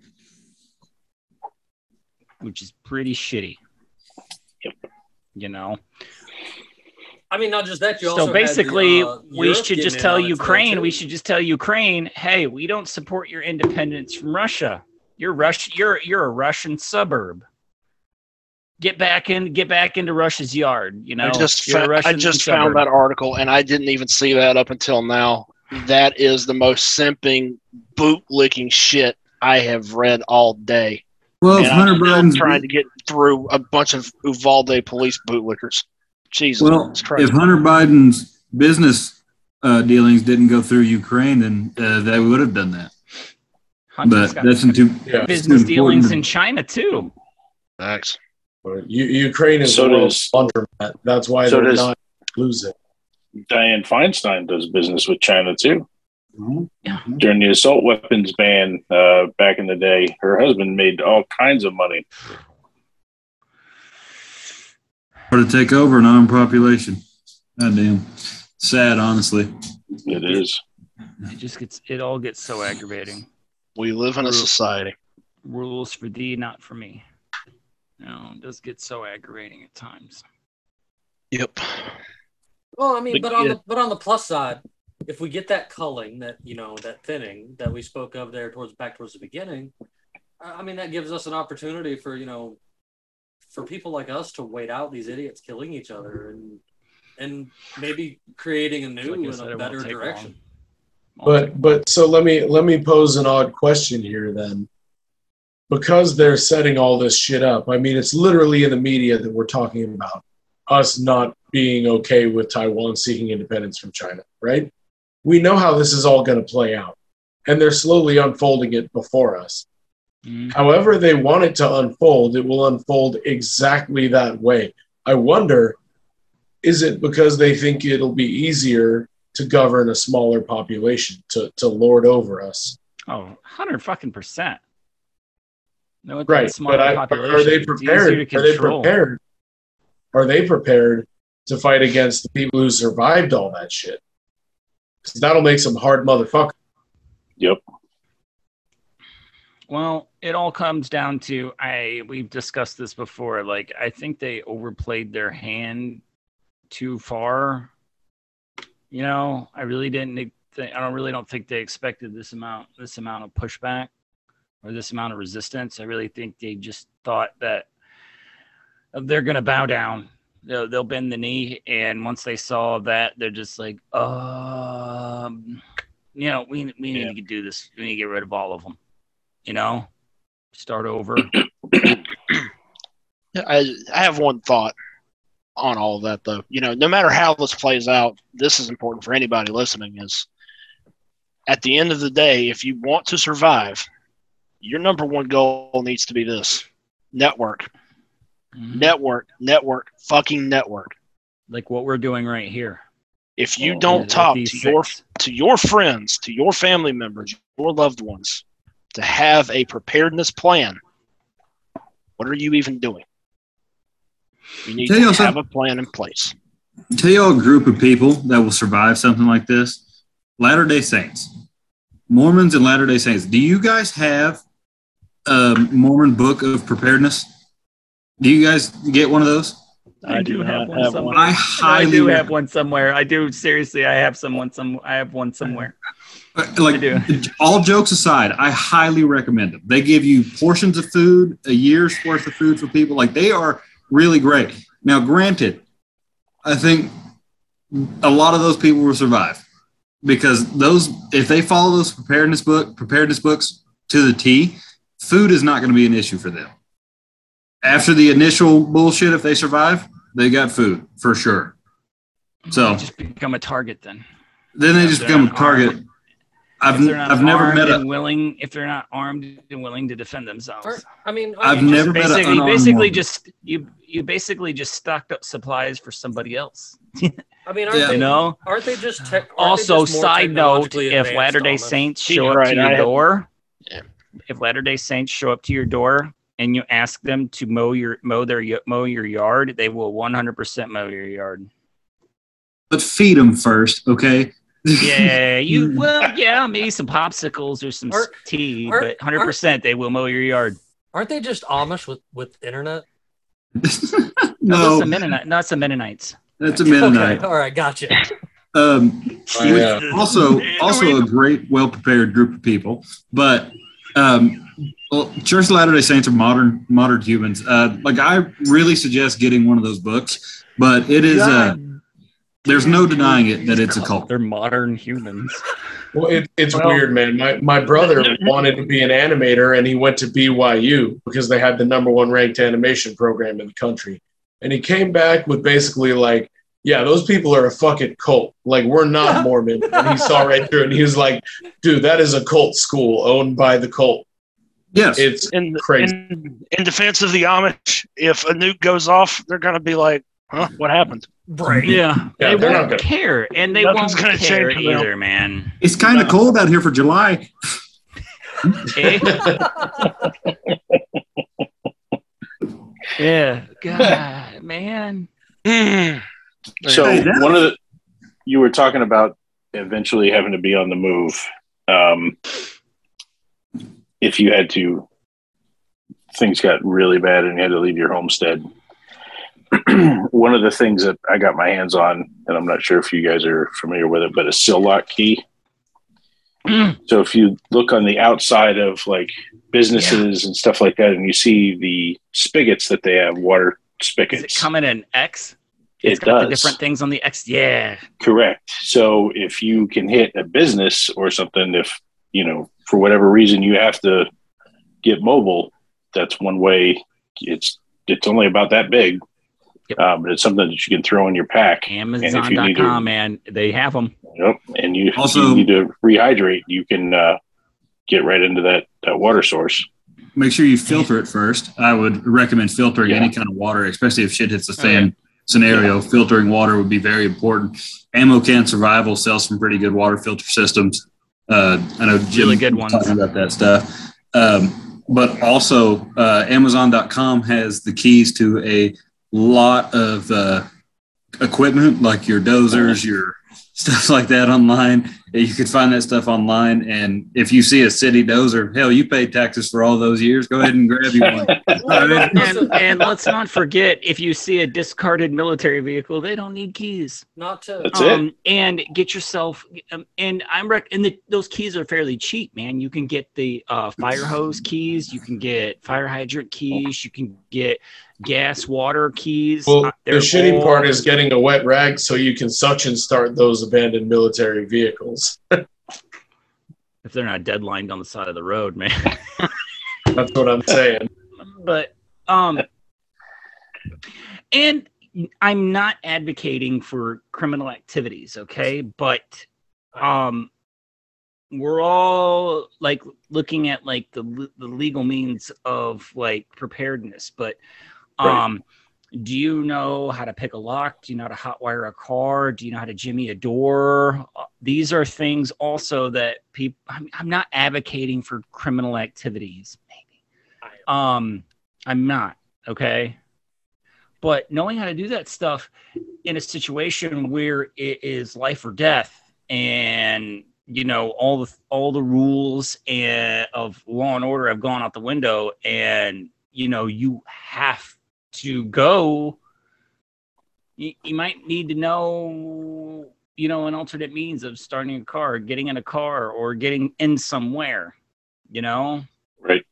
which is pretty shitty. Yep. You know. I mean, not just that. You also So had the, basically, uh, we should just tell on it, though, Ukraine. We should just tell Ukraine, hey, we don't support your independence from Russia. You're Rush. You're you're a Russian suburb. Get back in. Get back into Russia's yard. You know. I just fa- I just suburb. found that article and I didn't even see that up until now. That is the most simping, boot licking shit I have read all day. Well, and I'm Hunter still Biden's trying to get through a bunch of Uvalde police bootlickers. Jesus well, Christ. if Hunter Biden's business uh, dealings didn't go through Ukraine, then uh, they would have done that. Hunter's But got that's too Yeah. business too dealings in. China too. Thanks. U- Ukraine is So the world's does- laundromat. That's why so they're does- not losing. Dianne Feinstein does business with China too. Yeah. During the assault weapons ban uh, back in the day, her husband made all kinds of money. Or to take over an armed population. God damn. Sad, honestly. It is. It just gets. It all gets so aggravating. We live in a society. Rules for thee, not for me. You know, it does get so aggravating at times. Yep. Well, I mean, But but on yeah. the but on the plus side, if we get that culling, that you know, that thinning that we spoke of there towards back towards the beginning, I I mean, that gives us an opportunity for you know, for people like us to wait out these idiots killing each other and and maybe creating a new Like I and said, a better direction. long. But but so let me let me pose an odd question here then. Because they're setting all this shit up. I mean, it's literally in the media that we're talking about us not being okay with Taiwan seeking independence from China, right? We know how this is all going to play out. And they're slowly unfolding it before us. Mhm. However, they want it to unfold, it will unfold exactly that way. I wonder is it because they think it'll be easier to govern a smaller population, to, to lord over us? Oh, 100 fucking percent. No, it's Right. But I, are they prepared? Are they prepared? Are they prepared to fight against the people who survived all that shit? 'Cause that'll make some hard motherfucker. Yep. Well, it all comes down to I we've discussed this before. Like I think they overplayed their hand too far. You know, I really didn't think, I don't really don't think they expected this amount this amount of pushback or this amount of resistance. I really think they just thought that they're going to bow down. They'll, they'll bend the knee and once they saw that they're just like um you know, we we need Yeah. to do this. We need to get rid of all of them. You know, start over. I, I have one thought on all of that though. You know, no matter how this plays out, this is important for anybody listening is at the end of the day, if you want to survive, your number one goal needs to be this. Network. Mhm. Network. Network. Fucking network. like what we're doing right here. If you Oh, don't talk these to your to your friends, to your family members, your loved ones, to have a preparedness plan, what are you even doing? You need Tell you to also- have a plan in place. Tell you a group of people that will survive something like this Latter day Saints, Mormons, and Latter day Saints. Do you guys have a Mormon book of preparedness? Do you guys get one of those? I, do have one somewhere. I I highly do have one somewhere. I do seriously. I have someone some. I have one somewhere. Uh, like all jokes aside, I highly recommend them. They give you portions of food, a year's worth of food for people. Like they are really great. Now, granted, I think a lot of those people will survive because those if they follow those preparedness book preparedness books to the T, food is not going to be an issue for them. After the initial bullshit, if they survive, they got food for sure. So They just become a target then. then they just become a target. armed. I've If they're not I've never met a willing. If they're not armed and willing to defend themselves. Aren't- I mean, I've never met a basically, unarmed basically Mormon. just you you basically just stocked up supplies for somebody else. I mean, aren't Yeah. they, You know. Aren't they just tech? aren't they Also, just side note: if Latter Day Saints show up right, to your I have- door, Yeah. if Latter Day Saints show up to your door and you ask them to mow your mow their mow your yard, they will 100% mow your yard. but feed them first, okay? Yeah, you well, yeah, maybe some popsicles or some Are- tea, are- but 100% they will mow your yard. Aren't they just Amish with with internet? No, no, that's the Mennonite, not some Mennonites. that's a Mennonite. Okay, all right, gotcha. Um, Oh, yeah. also, also a great, well prepared group of people. But um, well, Church of Latter Day Saints are modern, modern humans. Uh, like I really suggest getting one of those books, but it is. Uh, there's no denying it that it's a cult. They're modern humans. Well, it, it's Well- weird, man. My my brother wanted to be an animator, and he went to BYU because they had the number one ranked animation program in the country. And he came back with basically like, "Yeah, those people are a fucking cult. Like, we're not Mormon." And he saw right through, it, and he was like, "Dude, that is a cult school owned by the cult. Yes, It's in, Crazy. in in defense of the Amish, if a nuke goes off, they're gonna be like, "Huh? What happened?" Right. Yeah, Yeah, they they're not won't gonna- care, and they won't gonna care change for them. either, man. it's kind of cold out here for July. Eh? yeah, God, man. So Hey, one of the you were talking about eventually having to be on the move. Um, if you had to, things got really bad and you had to leave your homestead. one of the things that I got my hands on, and I'm not sure if you guys are familiar with it, but a sillcock key. So if you look on the outside of like businesses and stuff like that, and you see the spigots that they have, water Does spigots, it come in an X? It It's got does. different things on the X. Yeah, Correct. So if you can hit a business or something, if you know for whatever reason you have to get mobile, that's one way. It's it's only about that big, Yep. but it's something that you can throw in your pack. you need to- Amazon.com, man. They have them. Yep. And you Also- you need to rehydrate. You can uh, get right into that that water source. Make sure you filter it first. I would recommend filtering Yeah. any kind of water, especially if shit hits the Oh, fan scenario. Filtering water would be very important. Ammo Can Survival sells some pretty good water filter systems. Uh, I know Jim Really good ones. talking about that stuff. Um, but also, uh, Amazon.com has the keys to a lot of uh, equipment, like your dozers, your stuff like that online. You could find that stuff online. And if you see a city dozer, hell, you paid taxes for all those years. Go ahead and grab you one. And, and let's not forget, if you see a discarded military vehicle, they don't need keys. Not to. That's it. Um, and get yourself. Um, and I'm rec- and the, those keys are fairly cheap, man. You can get the uh, fire hose keys, you can get fire hydrant keys, you can get gas water keys. Well, the shitty all- part is getting a wet rag so you can such and start those abandoned military vehicles. if they're not deadlined on the side of the road, man. That's what I'm saying. but um and i'm not advocating for criminal activities okay but um we're all like looking at like the the legal means of like preparedness but Right. um do you know how to pick a lock? Do you know how to hotwire a car? Do you know how to jimmy a door? Uh, these are things also that people I'm, I'm not advocating for criminal activities maybe. Um i'm not okay? But knowing how to do that stuff in a situation where it is life or death and you know all the all the rules and of law and order have gone out the window and you know you have to go you, you might need to know you know an alternate means of starting a car getting in a car or getting in somewhere you know Right.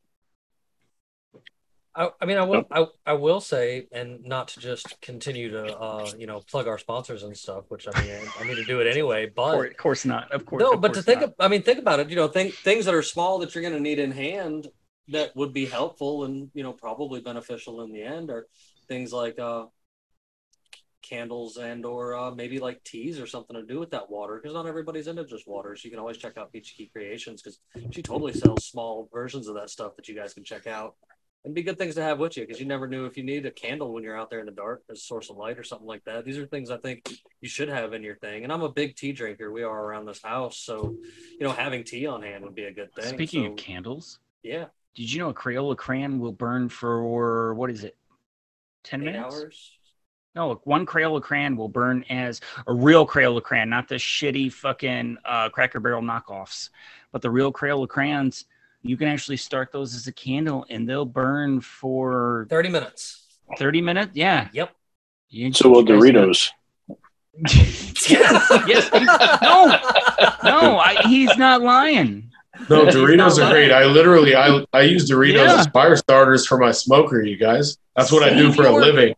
I, I mean, I will, I, I will say, and not to just continue to, uh, you know, plug our sponsors and stuff, which I mean, I, I need to do it anyway. But of course not of course no, of but to think, of, I mean, think about it. You know, think things that are small that you're going to need in hand that would be helpful and you know probably beneficial in the end are things like uh, candles and or uh, maybe like teas or something to do with that water because not everybody's into just water. So you can always check out Peachy Key Creations because she totally sells small versions of that stuff that you guys can check out and be good things to have with you because you never knew if you need a candle when you're out there in the dark as a source of light or something like that. These are things I think you should have in your thing. And I'm a big tea drinker. We are around this house, so you know having tea on hand would be a good thing. speaking So, of candles yeah, Did you know a Crayola crayon will burn for what is it? Ten eight minutes? hours. No, one Crayola crayon will burn as a real Crayola crayon, not the shitty fucking uh, Cracker Barrel knockoffs, but the real Crayola crayons. You can actually start those as a candle, and they'll burn for Thirty minutes. thirty minutes. Yeah. Yep. You- So will you guys know- Doritos. yes. Yes. No. No. I, he's not lying. No, Doritos are great. I literally I I use Doritos Yeah. as fire starters for my smoker. You guys, that's what I do for a living.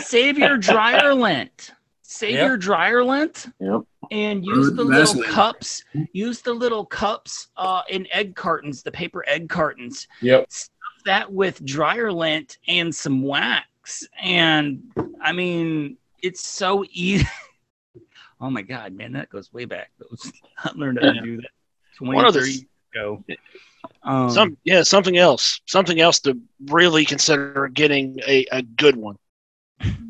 Save your dryer lint. Save Yep. your dryer lint. Yep. and use the little it. cups use the little cups uh in egg cartons the paper egg cartons Yep. stuff that with dryer lint and some wax and i mean it's so easy oh my god man that goes way back i learned how to do that 20 One of the- 30 years ago um, Some yeah, something else. Something else to really consider getting a, a good one.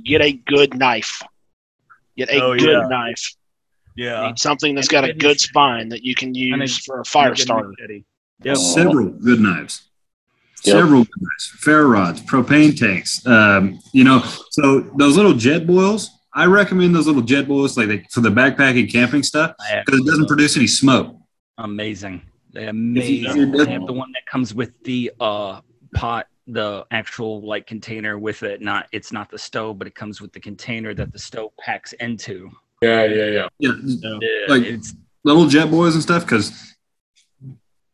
Get a good knife. Get a Oh, good yeah. knife. yeah Need something that's And a got a good good machete. spine that you can And a- use for a fire Good starter. machete. Yep. Several good knives. Yep. Several good knives. Ferro rods, propane tanks. Um, you know, so those little Jetboils. I recommend those little Jetboils, like they, for the backpacking camping stuff, because it doesn't produce any smoke. Amazing. They you- amazing. they have the one that comes with the uh pot, the actual like container with it. Not it's not the stove, but it comes with the container that the stove packs into. Yeah, yeah, yeah. Yeah, Yeah, Like- it's little jet boys and stuff because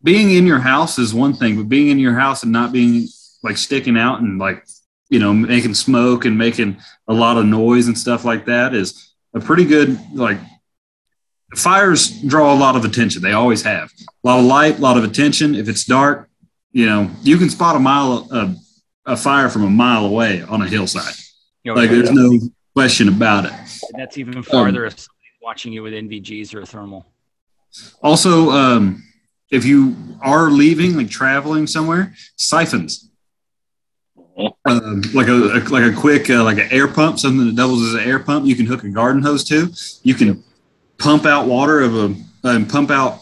being in your house is one thing but being in your house and not being like sticking out and like you know making smoke and making a lot of noise and stuff like that is a pretty good like fires draw a lot of attention. They always have. A lot of light a lot of attention. If it's dark you know you can spot a mile of a fire from a mile away on a hillside. Know, like there's no question about it. That's even farther if somebody's watching you with NVGs or a thermal. Also, um, if you are leaving, like traveling somewhere, siphons, um, like a, a like a quick uh, like an air pump, something that doubles as an air pump. You can hook a garden hose to. You can pump out water of a and pump out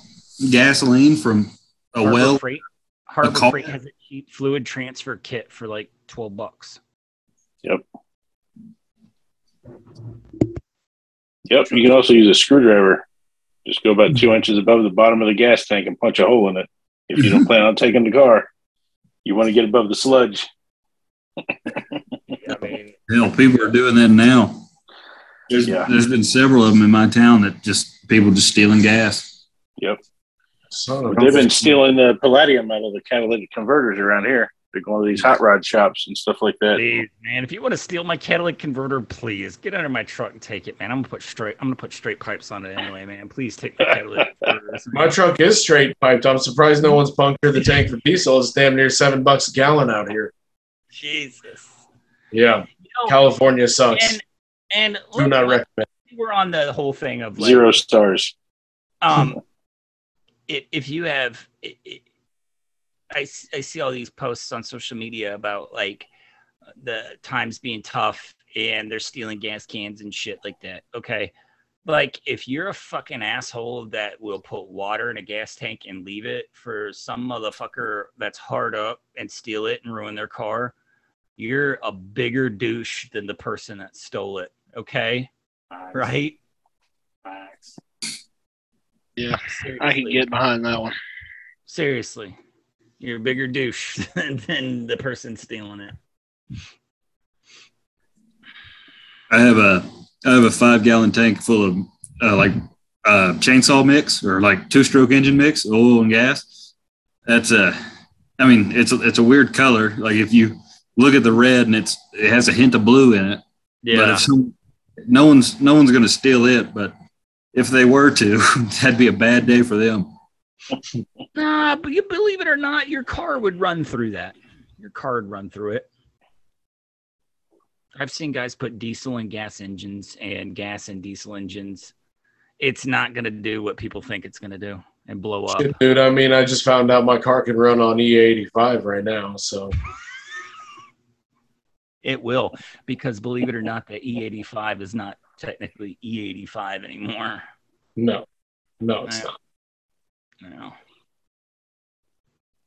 gasoline from a Harbor well. Freight, Harbor call- Freight has a cheap fluid transfer kit for like twelve bucks. Yep. Yep. You can also use a screwdriver. Just go about two inches above the bottom of the gas tank and punch a hole in it. If you don't plan on taking the car, you want to get above the sludge. I mean, Hell, people are doing that now. There's, Yeah. there's been several of them in my town that just people just stealing gas. Yep. of a They've been stealing the palladium out of the catalytic converters around here. They're going to these hot rod shops and stuff like that. Please, man. If you want to steal my catalytic converter, please get under my truck and take it, man. I'm gonna put straight. I'm gonna put straight pipes on it anyway, man. Please take my catalytic converters. My truck is straight piped. I'm surprised no one's punctured the tank for diesel. It's damn near seven bucks a gallon out here. Jesus. Yeah, You know, California sucks. and and Do not recommend. we're on the whole thing of like, Zero stars. um if, if you have it, it, I, I see all these posts on social media about like the times being tough and they're stealing gas cans and shit like that okay like if you're a fucking asshole that will put water in a gas tank and leave it for some motherfucker that's hard up and steal it and ruin their car you're a bigger douche than the person that stole it okay right Yeah, I can get behind that one. Seriously, you're a bigger douche than, than the person stealing it. I have a I have a five gallon tank full of uh, like uh, chainsaw mix or like two stroke engine mix, oil and gas. That's a, I mean, it's a, it's a weird color. Like if you look at the red and it's it has a hint of blue in it. But Yeah, if some, no one's no one's going to steal it, but if they were to, that'd be a bad day for them. nah, but you believe it or not, your car would run through that. Your car would run through it. I've seen guys put diesel and gas engines and gas and diesel engines. It's not going to do what people think it's going to do and blow up. Dude, I mean, I just found out my car can run on E85 right now. So It will, because believe it or not, the E85 is not technically E85 anymore. no, no, it's Yeah. not. No.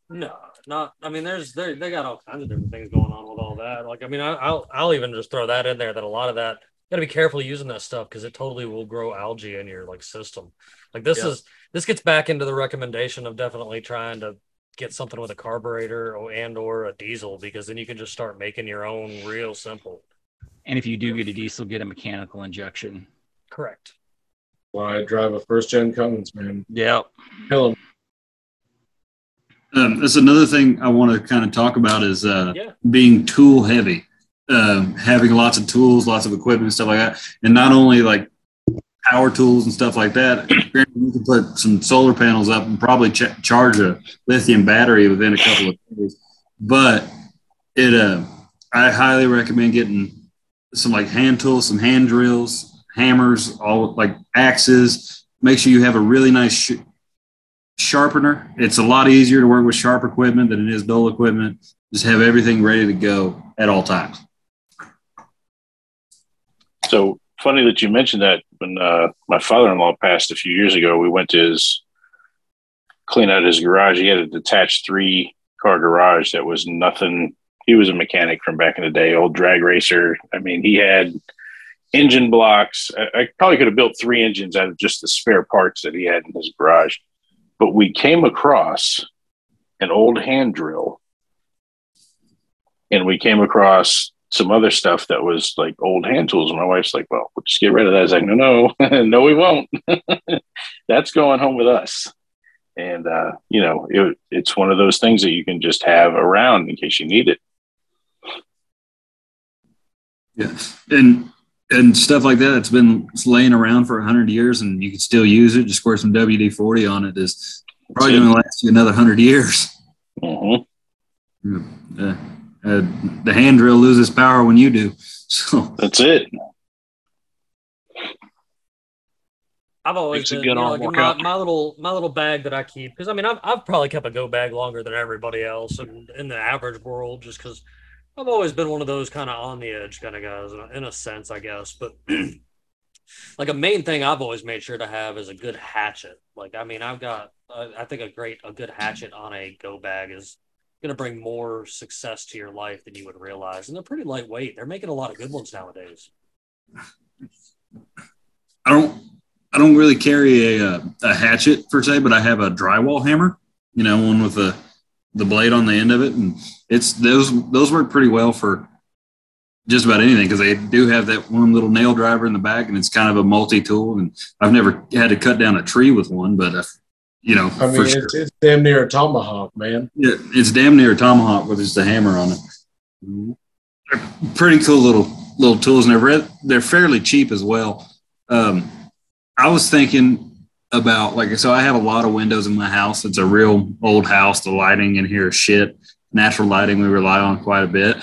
No, not. I mean, there's they they got all kinds of different things going on with all that. Like, I mean, I, I'll I'll even just throw that in there. That a lot of that you got to be careful using that stuff because it totally will grow algae in your like system. Like this Yeah. is this gets back into the recommendation of definitely trying to get something with a carburetor or and or a diesel because then you can just start making your own real simple. And if you do get a diesel, get a mechanical injection. Correct. Why I drive a first gen Cummins, man. Yep. Kill him. Um, that's another thing I want to kind of talk about is uh, Yeah. being tool heavy, um, having lots of tools, lots of equipment, stuff like that, and not only like power tools and stuff like that. You can put some solar panels up and probably ch- charge a lithium battery within a couple of days, but it uh, I highly recommend getting some like hand tools, some hand drills, hammers, all like axes. Make sure you have a really nice sh- sharpener. It's a lot easier to work with sharp equipment than it is dull equipment. Just have everything ready to go at all times. So funny that you mentioned that. When uh, my father-in-law passed a few years ago, we went to his clean out his garage. He had a detached three-car garage that was nothing. He was a mechanic from back in the day, old drag racer. I mean, he had engine blocks. I, I probably could have built three engines out of just the spare parts that he had in his garage. But we came across an old hand drill, and we came across some other stuff that was like old hand tools. And my wife's like, well, we'll just get rid of that. I was like, no, no, no, we won't. That's going home with us. And, uh, you know, it, it's one of those things that you can just have around in case you need it. Yeah, and and stuff like that that's been laying around for hundred years, and you can still use it. Just squirt some WD forty on it. Is probably going to last you another hundred years. hmm Uh, uh, the hand drill loses power when you do. So That's it. I've always Makes a been, good you know, like my, my little my little bag that I keep because I mean I've, I've probably kept a go bag longer than everybody else in, in the average world just because I've always been one of those kind of on the edge kind of guys in a, in a sense I guess but like a main thing I've always made sure to have is a good hatchet like I mean I've got uh, I think a great a good hatchet on a go bag is going to bring more success to your life than you would realize and they're pretty lightweight they're making a lot of good ones nowadays I don't I don't really carry a, uh, a hatchet per se, but I have a drywall hammer. You know, one with the the blade on the end of it, and it's those those work pretty well for just about anything because they do have that one little nail driver in the back, and it's kind of a multi tool. And I've never had to cut down a tree with one, but if you know, I mean, for sure. it's, it's damn near a tomahawk, man. Yeah, it's damn near a tomahawk with just a hammer on it. They're pretty cool little little tools, and they're re- they're fairly cheap as well. Um, I was thinking about like so I have a lot of windows in my house. It's a real old house. The lighting in here is shit. Natural lighting we rely on quite a bit.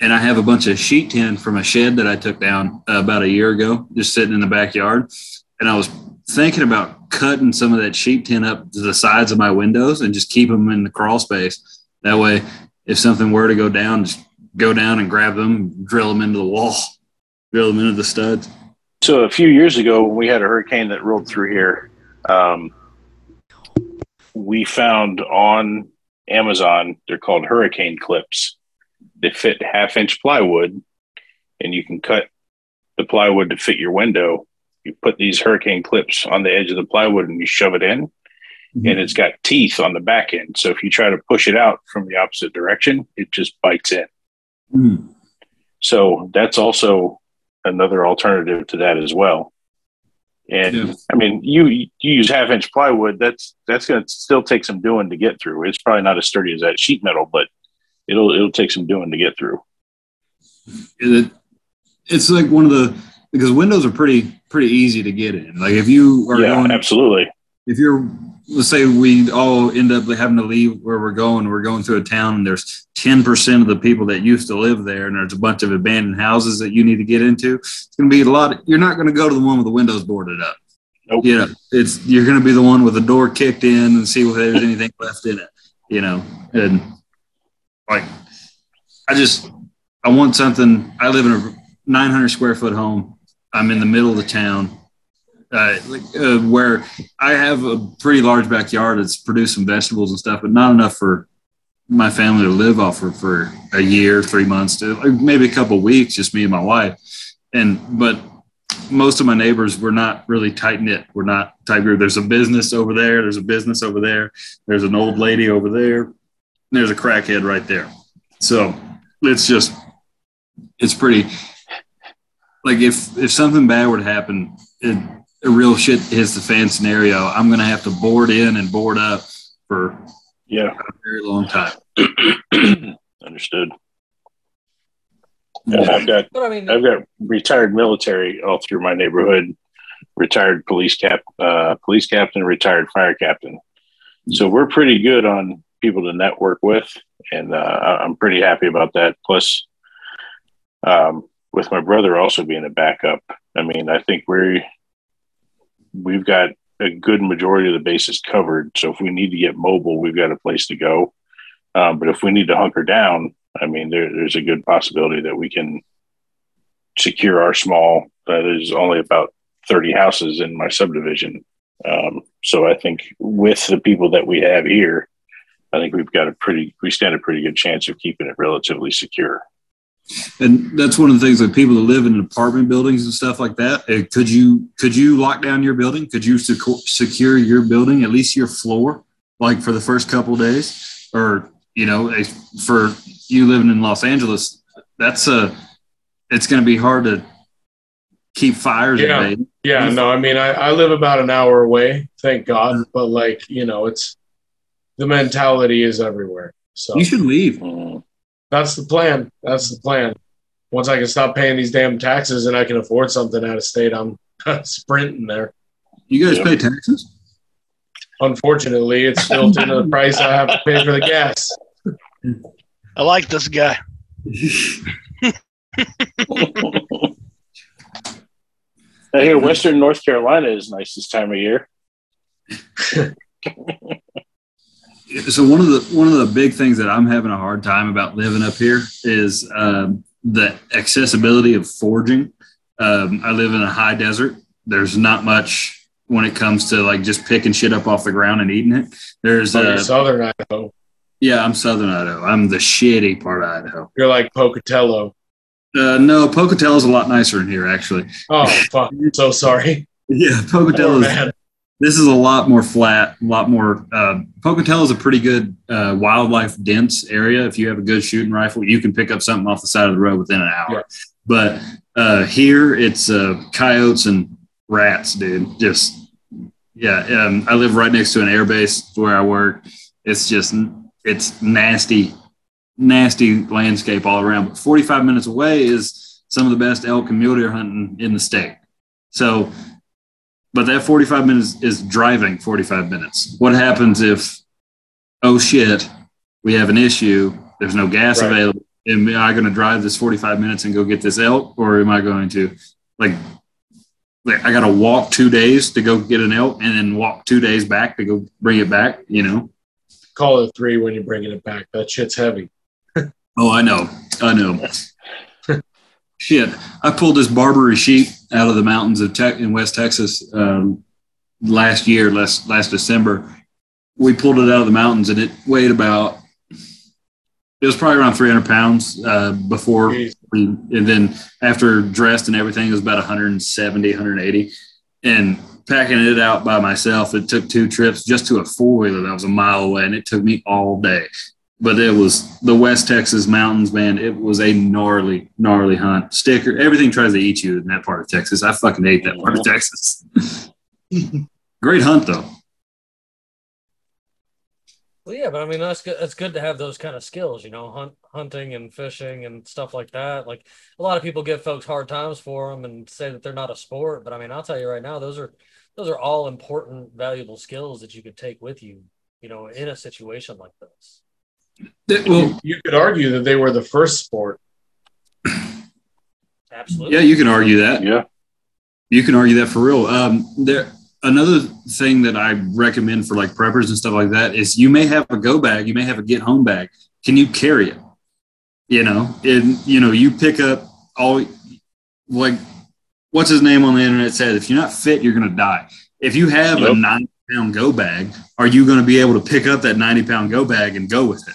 And I have a bunch of sheet tin from a shed that I took down uh, about a year ago, just sitting in the backyard. And I was thinking about cutting some of that sheet tin up to the sides of my windows and just keep them in the crawl space. That way, if something were to go down, just go down and grab them, drill them into the wall, drill them into the studs. So a few years ago, when we had a hurricane that rolled through here, um, we found on Amazon they're called hurricane clips. They fit half inch plywood, and you can cut the plywood to fit your window. You put these hurricane clips on the edge of the plywood, and you shove it in, and it's got teeth on the back end. So if you try to push it out from the opposite direction, it just bites in. Mm. So that's also another alternative to that as well. And Yeah. I mean, you you use half inch plywood. That's that's going to still take some doing to get through. It's probably not as sturdy as that sheet metal, but it'll it'll take some doing to get through. it, it's like one of the because windows are pretty pretty easy to get in. Like if you are yeah, going, absolutely. if you're let's say we all end up having to leave where we're going, we're going through a town and there's ten percent of the people that used to live there, and there's a bunch of abandoned houses that you need to get into. It's going to be a lot. Of, you're not going to go to the one with the windows boarded up. Nope. You know, it's you're going to be the one with the door kicked in and see if there's anything left in it. You know, and like I just I want something. I live in a 900 square foot home. I'm in the middle of the town, uh, uh, where I have a pretty large backyard that's producing vegetables and stuff, but not enough for my family to live off for for a year, three months, to like maybe a couple weeks, just me and my wife. And but most of my neighbors were not really tight knit. We're not tight group. There's a business over there. There's a business over there. There's an old lady over there. There's a crackhead right there. So it's just it's pretty like if if something bad were to happen, it, a real shit hits the fan scenario. I'm gonna have to board in and board up for Yeah, a very long time. understood. And I've got But I mean, I've got retired military all through my neighborhood, retired police cap, uh, police captain, retired fire captain. So we're pretty good on people to network with, and uh, I- I'm pretty happy about that. Plus, um, with my brother also being a backup, I mean, I think we're we've got a good majority of the bases covered. So if we need to get mobile, we've got a place to go. Um, but if we need to hunker down, I mean, there, there's a good possibility that we can secure our small. Uh, there's only about 30 houses in my subdivision. Um, so I think with the people that we have here, I think we've got a pretty, we stand a pretty good chance of keeping it relatively secure. And that's one of the things that people that live in apartment buildings and stuff like that. uh, Could you could you lock down your building? Could you secure your building, at least your floor, like for the first couple of days, or you know, for you living in Los Angeles, that's a it's going to be hard to keep fires Yeah. at. Yeah, no, I mean, I, I live about an hour away, thank God. But like, you know, it's the mentality is everywhere. So You should leave. That's the plan. That's the plan. Once I can stop paying these damn taxes and I can afford something out of state, I'm sprinting there. You guys Yeah. pay taxes? Unfortunately, it's built into the price I have to pay for the gas. I like this guy. I hear Western North Carolina is nice this time of year. so one of the one of the big things that I'm having a hard time about living up here is um, the accessibility of foraging. Um, I live in a high desert. There's not much when it comes to like just picking shit up off the ground and eating it. There's Oh, you're uh, Southern Idaho. yeah, I'm Southern Idaho. I'm the shitty part of Idaho. You're like Pocatello. Uh, no, Pocatello's a lot nicer in here actually. Oh, fuck. I'm so sorry. Yeah, Pocatello's man. This is a lot more flat, a lot more. Uh, Pocatello is a pretty good uh, wildlife dense area. If you have a good shooting rifle, you can pick up something off the side of the road within an hour. Yeah. But uh, here, it's uh, coyotes and rats, dude. Just Yeah, um, I live right next to an air base where I work. It's just it's nasty, nasty landscape all around. But 45 minutes away is some of the best elk and mule deer hunting in the state. So, but that 45 minutes is driving 45 minutes. What happens if, oh shit, we have an issue? There's no gas Right. available. Am I going to drive this 45 minutes and go get this elk, or am I going to like like I got to walk two days to go get an elk and then walk two days back to go bring it back, you know? Call it three when you're bringing it back. That shit's heavy. Oh, I know. I know. Shit. I pulled this Barbary sheep out of the mountains of Tech in West Texas um, last year, last, last December. We pulled it out of the mountains and it weighed about, it was probably around 300 pounds uh, before we, and then after dressed and everything, it was about 170, 180. And packing it out by myself, it took two trips just to a four wheeler that was a mile away, and it took me all day. But it was the West Texas mountains, man. It was a gnarly, gnarly hunt. Sticker, everything tries to eat you in that part of Texas. I fucking hate that part of Texas. Great hunt though. Well, yeah, but I mean that's good. It's good to have those kind of skills, you know, hunt, hunting and fishing and stuff like that. Like a lot of people give folks hard times for them and say that they're not a sport, but I mean, I'll tell you right now, those are those are all important, valuable skills that you could take with you, you know, in a situation like this. That- well, You could argue that they were the first sport. Absolutely. yeah, you can argue that. Yeah. You can argue that for real. Um, there, another thing that I recommend for like preppers and stuff like that is you may have a go bag, you may have a get home bag. Can you carry it? You know, and you know, you pick up all like what's his name on the internet said, if you're not fit, you're gonna die. If you have a Yep. 90 pound go bag, are you gonna be able to pick up that 90 pound go bag and go with it?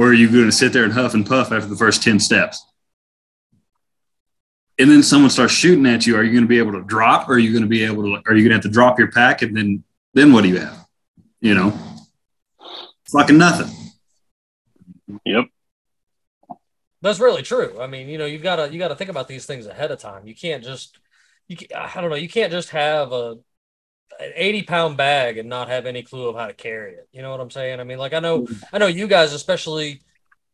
Or are you gonna sit there and huff and puff after the first 10 steps? and then someone starts shooting at you, are you going to be able to drop? Or are you going to be able to? Are you going to have to drop your pack and then then what do you have? You know, fucking nothing. Yep. That's really true. I mean, you know, you've got to you got to think about these things ahead of time. You can't just you can, I don't know, you can't just have a an 80 pound bag and not have any clue of how to carry it. You know what I'm saying? I mean, like I know I know you guys especially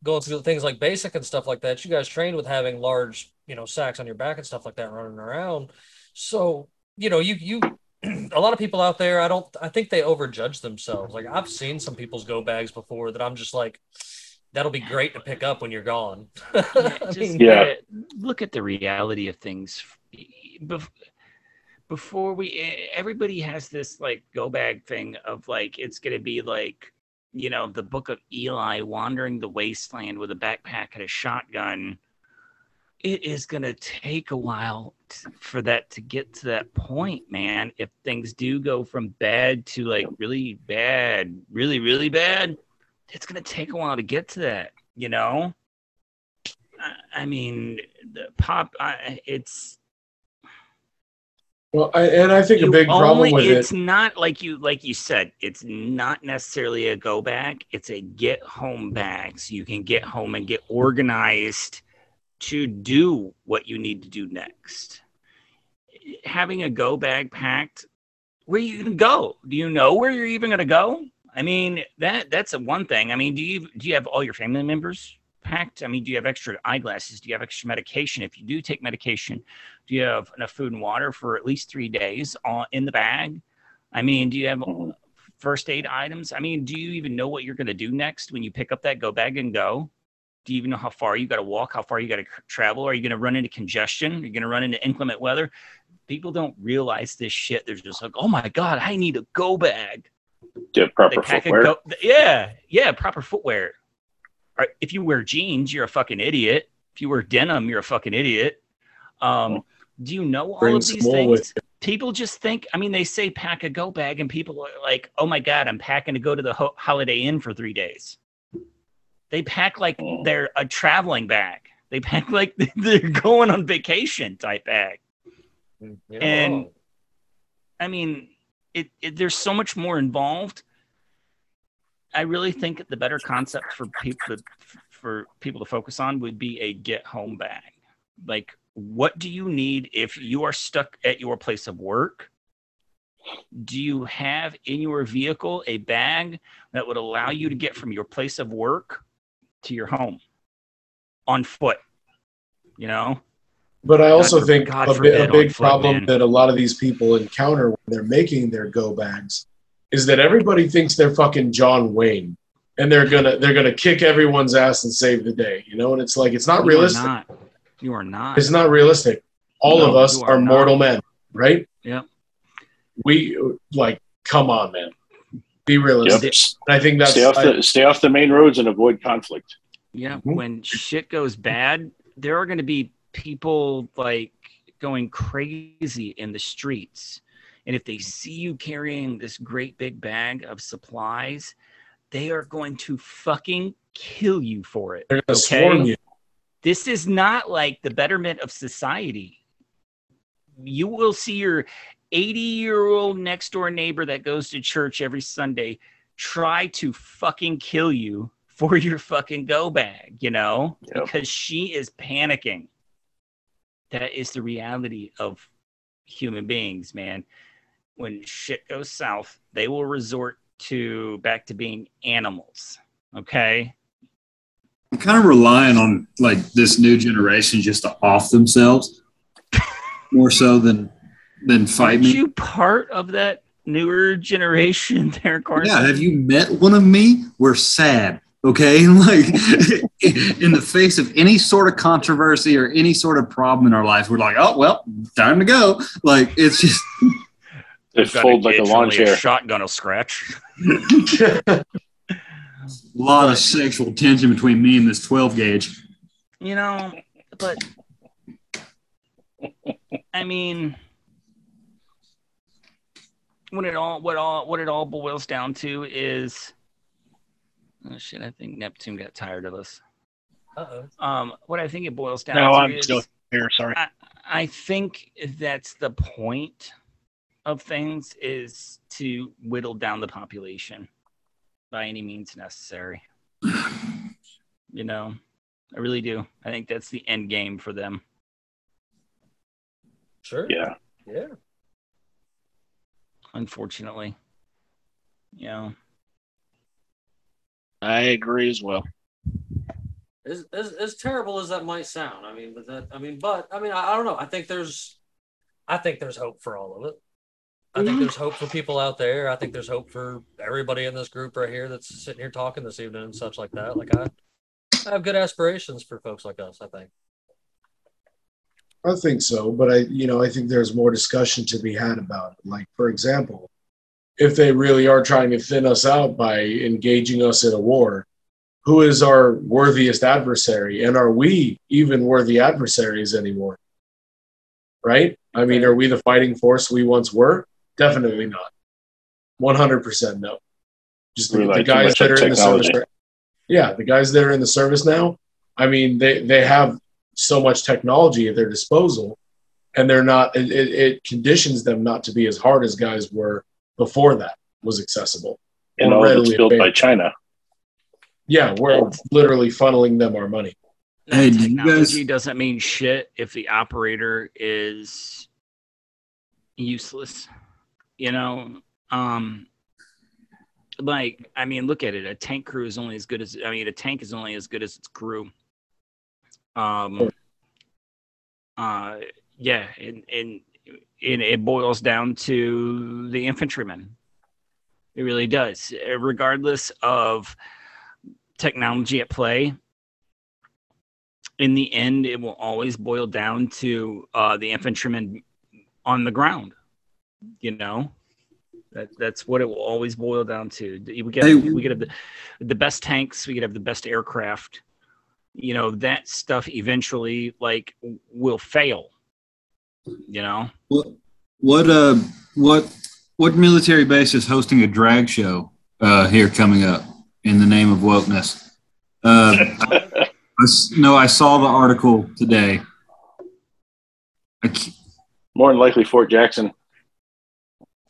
going through things like basic and stuff like that. You guys trained with having large, you know, sacks on your back and stuff like that running around. So, you know, you you a lot of people out there, I don't I think they overjudge themselves. Like I've seen some people's go bags before that I'm just like that'll be great to pick up when you're gone. Yeah, I mean, Yeah. uh, look at the reality of things. Bef- Before we, everybody has this like go bag thing of like it's gonna be like, you know, the book of Eli wandering the wasteland with a backpack and a shotgun. It is gonna take a while t- for that to get to that point, man. If things do go from bad to like really bad, really really bad, it's gonna take a while to get to that. You know. I- I mean, the pop. I, it's Well, I, and I think a you big problem only- with it's it. not like you like you said. It's not necessarily a go bag. It's a get home bag, so you can get home and get organized to do what you need to do next. Having a go bag packed, where are you gonna go? Do you know where you're even gonna go? I mean, that that's a one thing. I mean, do you do you have all your family members packed? I mean, do you have extra eyeglasses? Do you have extra medication? If you do take medication, do you have enough food and water for at least three days on, in the bag? I mean, do you have Mhm. first aid items? I mean, do you even know what you're going to do next when you pick up that go bag and go? Do you even know how far you got to walk, how far you got to travel? Are you going to run into congestion? Are you going to run into inclement weather? People don't realize this shit. They're just like, oh my God, I need a go bag. Get They proper footwear. go- yeah, yeah, proper footwear. If you wear jeans, you're a fucking idiot. If you wear denim, you're a fucking idiot. Um, do you know all Bring of these things? People just think. I mean, they say pack a go bag, and people are like, "Oh my god, I'm packing to go to the ho- Holiday Inn for three days." They pack like Mm. they're a traveling bag. They pack like they're going on vacation type bag. you're and- I mean, it, it there's so much more involved. I really think the better concept for people for people to focus on would be a get home bag. Like, what do you need if you are stuck at your place of work Do you have in your vehicle a bag that would allow you to get from your place of work to your home on foot? You know, But I also God- think God a, forbid a big foot, problem man. that a lot of these people encounter when they're making their go bags is that everybody thinks they're fucking John Wayne and they're gonna they're gonna kick everyone's ass and save the day, you know. And it's like it's not You realistic. not. You are not. It's not realistic. All No, of us are, are mortal men, right? Yep. We like, come on, man. Be realistic. Yep. I think that's stay off I- the stay off the main roads and avoid conflict. Yeah, Mhm. when shit goes bad, there are going to be people like going crazy in the streets. And if they see you carrying this great big bag of supplies, they are going to fucking kill you for it. they're gonna okay? swarm you. This is not like the betterment of society. You will see your 80 year old next door neighbor that goes to church every Sunday try to fucking kill you for your fucking go bag, you know, Yep. because she is panicking. That is the reality of human beings, man. When shit goes south, they will resort to back to being animals. Okay. I'm kind of relying on like this new generation just to off themselves more so than than fight Aren't me. you part of that newer generation there, Carson? Yeah, have you met one of me? We're sad. Okay. Like in the face of any sort of controversy or any sort of problem in our life, we're like, oh well, time to go. Like it's just They Got fold like a lawn only chair. shotgun will scratch. a lot of sexual tension between me and this 12 gauge. You know, but I mean, what it all what all what it all boils down to is oh shit. I think Neptune got tired of us. Uh-oh. Um, what I think it boils down No, to I'm is still here. Sorry. I, I think that's the point of things is to whittle down the population by any means necessary. You know, I really do. I think that's the end game for them. Sure. Yeah. Yeah. Unfortunately, you know, I agree as well. As, as, as terrible as that might sound, I mean, but that, I mean, but I mean, I, I don't know. I think there's, I think there's hope for all of it. I think there's mm-hmm. hope for people out there. I think there's hope for everybody in this group right here that's sitting here talking this evening and such like that. Like I, I have good aspirations for folks like us. I think. I think so, but I, you know, I think there's more discussion to be had about it. Like, for example, if they really are trying to thin us out by engaging us in a war, who is our worthiest adversary, and are we even worthy adversaries anymore? Right? I mean, are we the fighting force we once were? Definitely not. One hundred percent no. Just the, We the guys that on are in the service. technology. Yeah, the guys that are in the service now. I mean, they they have so much technology at their disposal and they're not it, it, it conditions them not to be as hard as guys were before that was accessible And all of it's readily built by. China. yeah we're literally funneling them our money Hey, do you technology guys- doesn't mean shit if the operator is useless. You know, um, like I mean, look at it. A tank crew is only as good as I mean, a tank is only as good as its crew. Um, uh, yeah, and and it, it boils down to the infantryman. It really does, regardless of technology at play in the end, it will always boil down to uh, the infantryman on the ground. You know, that that's what it will always boil down to. We get Hey, we could have the, the best tanks, we could have the best aircraft. You know, that stuff eventually like will fail. You know, What what uh what what military base is hosting a drag show uh here coming up in the name of wokeness? Uh, I s- no, I saw the article today. I c- More than likely Fort Jackson.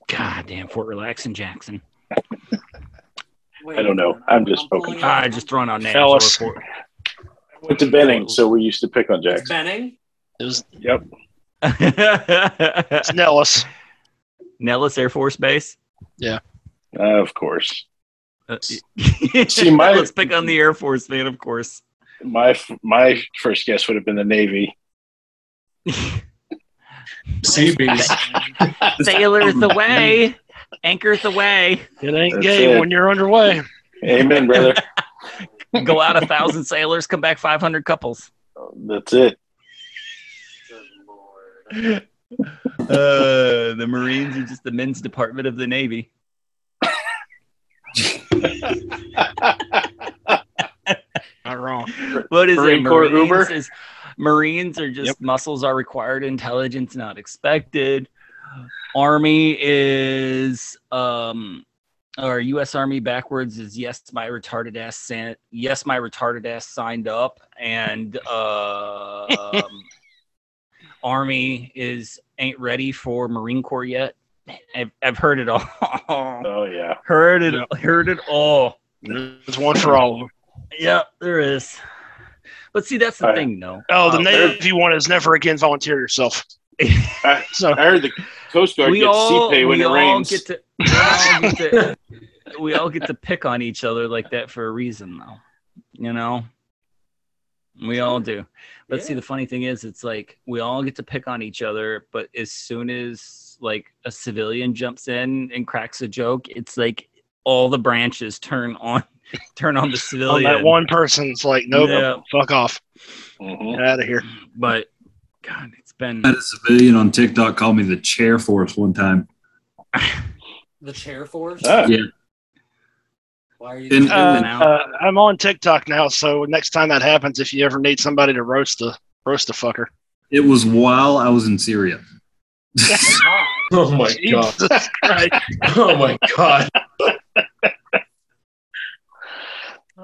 God damn, Fort Relaxing Jackson. Wait, I don't know. I'm just pulling poking it up. just throwing out names. Fellas. Or Fort- Went to Benning, so we used to pick on Jackson. Benning. It was Yep. it's Nellis. Nellis Air Force Base. Uh, of course. Uh, See, my- let's pick on the Air Force, man. Of course. My my first guess would have been the Navy. Seabees. Sailors away, anchors away. It ain't That's gay it. when you're underway. Amen, brother. Go out a thousand sailors, come back five hundred couples. That's it. Uh, the Marines are just the men's department of the Navy. Not wrong. What is Marine it? Corps Uber? is Marines are just muscles are required, intelligence not expected. Army is um or US Army backwards is yes, my retarded ass sent yes, my retarded ass signed up and uh um, Army is ain't ready for Marine Corps yet. I've, I've heard it all. Oh yeah. heard it heard it all. There's one for all of them. Yeah, there is. But see, that's the All right. thing, though. Oh, the Uh, Navy one is never again volunteer yourself. I, So I heard the Coast Guard we gets all, CPay when we it all rains. get to, we all get to, we all get to pick on each other like that for a reason, though. You know, we all do. But see, the funny thing is, it's like we all get to pick on each other, but as soon as like a civilian jumps in and cracks a joke, it's like all the branches turn on, turn on the civilian. on that one person's like, nope, Yeah. fuck off, Mhm. get out of here. But God, it's been I had a civilian on TikTok call me the chair force one time. The chair force. Ah, Yeah. Why are you? In- Uh, uh, I'm on TikTok now, so next time that happens, if you ever need somebody to roast the roast the fucker, It was while I was in Syria. Oh my god. Christ. Oh my god.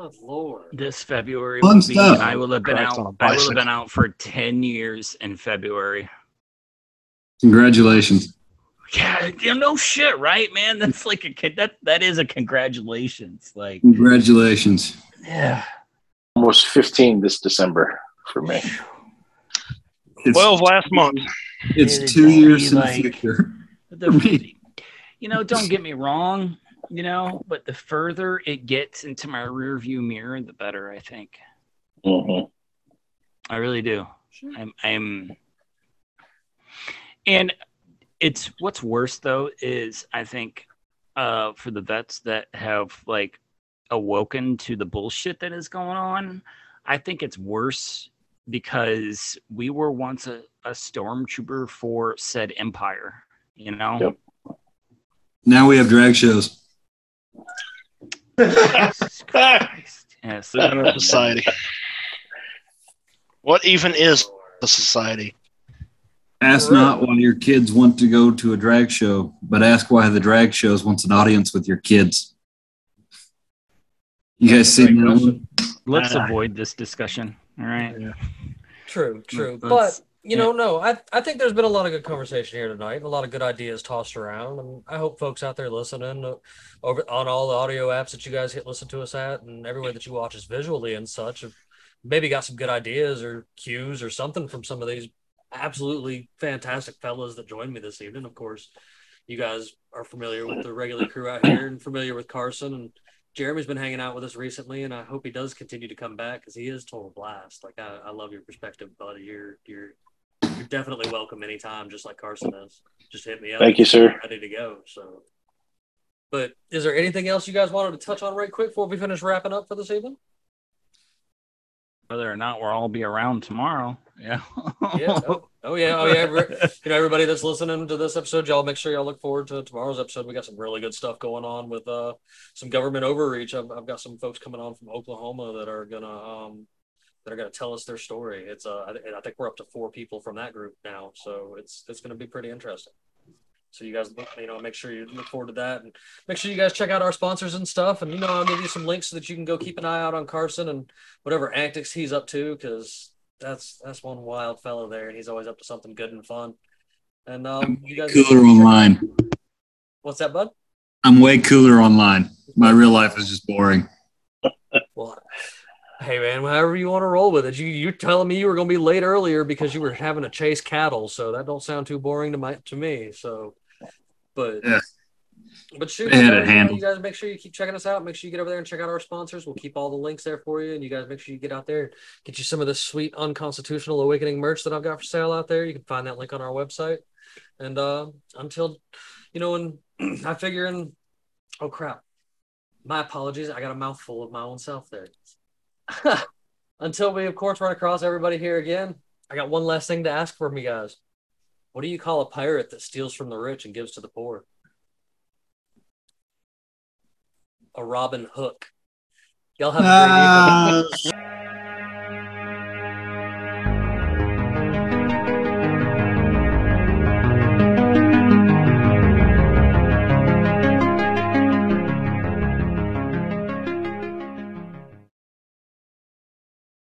Oh Lord. This February Fun will be, stuff. I will have been Christ on out. a I will have bicycle. been out for ten years in February. Congratulations. Yeah, you know, no shit, right, man? That's like a kid. That that is a congratulations. Like, Congratulations. yeah, almost 15 this December for me. It's, Twelve last month. it's it'd two just years be in like- the future. the, you know, don't get me wrong, you know, but the further it gets into my rear view mirror, the better. I think. Mhm. I really do. I'm, I'm, and it's what's worse though is I think uh, for the vets that have like awoken to the bullshit that is going on, I think it's worse because we were once a, a stormtrooper for said empire. You know, Yep. Now we have drag shows. Jesus Christ. Yes. Living society. What even is a society? Ask not why your kids want to go to a drag show, but ask why the drag shows wants an audience with your kids. You guys see that one? Let's Uh, avoid this discussion. All right. True, true. Let's- But you know, no, I I think there's been a lot of good conversation here tonight, a lot of good ideas tossed around, and I hope folks out there listening uh, over on all the audio apps that you guys hit listen to us at, and everywhere that you watch us visually and such, have maybe got some good ideas or cues or something from some of these absolutely fantastic fellas that joined me this evening. Of course, you guys are familiar with the regular crew out here and familiar with Carson and Jeremy's been hanging out with us recently, and I hope he does continue to come back because he is total blast. Like I, I love your perspective, buddy. You're you're you're definitely welcome anytime, just like Carson is. Just hit me up. Thank you, sir. Ready to go. So, but is there anything else you guys wanted to touch on right quick before we finish wrapping up for this evening? Whether or not we'll all be around tomorrow. Yeah. Yeah. Oh, oh yeah. Oh yeah. Every- you know, everybody that's listening to this episode, y'all make sure y'all look forward to tomorrow's episode. We got some really good stuff going on with uh some government overreach. I've, I've got some folks coming on from Oklahoma that are gonna um that are gonna tell us their story. It's uh I, I think we're up to four people from that group now, so it's it's gonna be pretty interesting. So you guys, look, you know, make sure you look forward to that, and make sure you guys check out our sponsors and stuff. And you know, I'll give you some links so that you can go keep an eye out on Carson and whatever antics he's up to, because that's that's one wild fellow there, and he's always up to something good and fun. And um, you guys, Cooler online. What's that, bud? I'm way cooler online. My real life is just boring. Hey man, however you want to roll with it. You you're telling me you were going to be late earlier because you were having to chase cattle, so that don't sound too boring to my to me. So But Yeah. but shoot, you guys, you make sure you keep checking us out. Make sure you get over there and check out our sponsors. We'll keep all the links there for you, and you guys make sure you get out there and get you some of this sweet unconstitutional awakening merch that I've got for sale out there. You can find that link on our website. And uh, until you know, when I figure in, oh crap, my apologies. I got a mouthful of my own self there. Until we, of course, run across everybody here again, I got one last thing to ask from you guys. What do you call a pirate that steals from the rich and gives to the poor? A Robin Hook. Y'all have a great evening. Uh,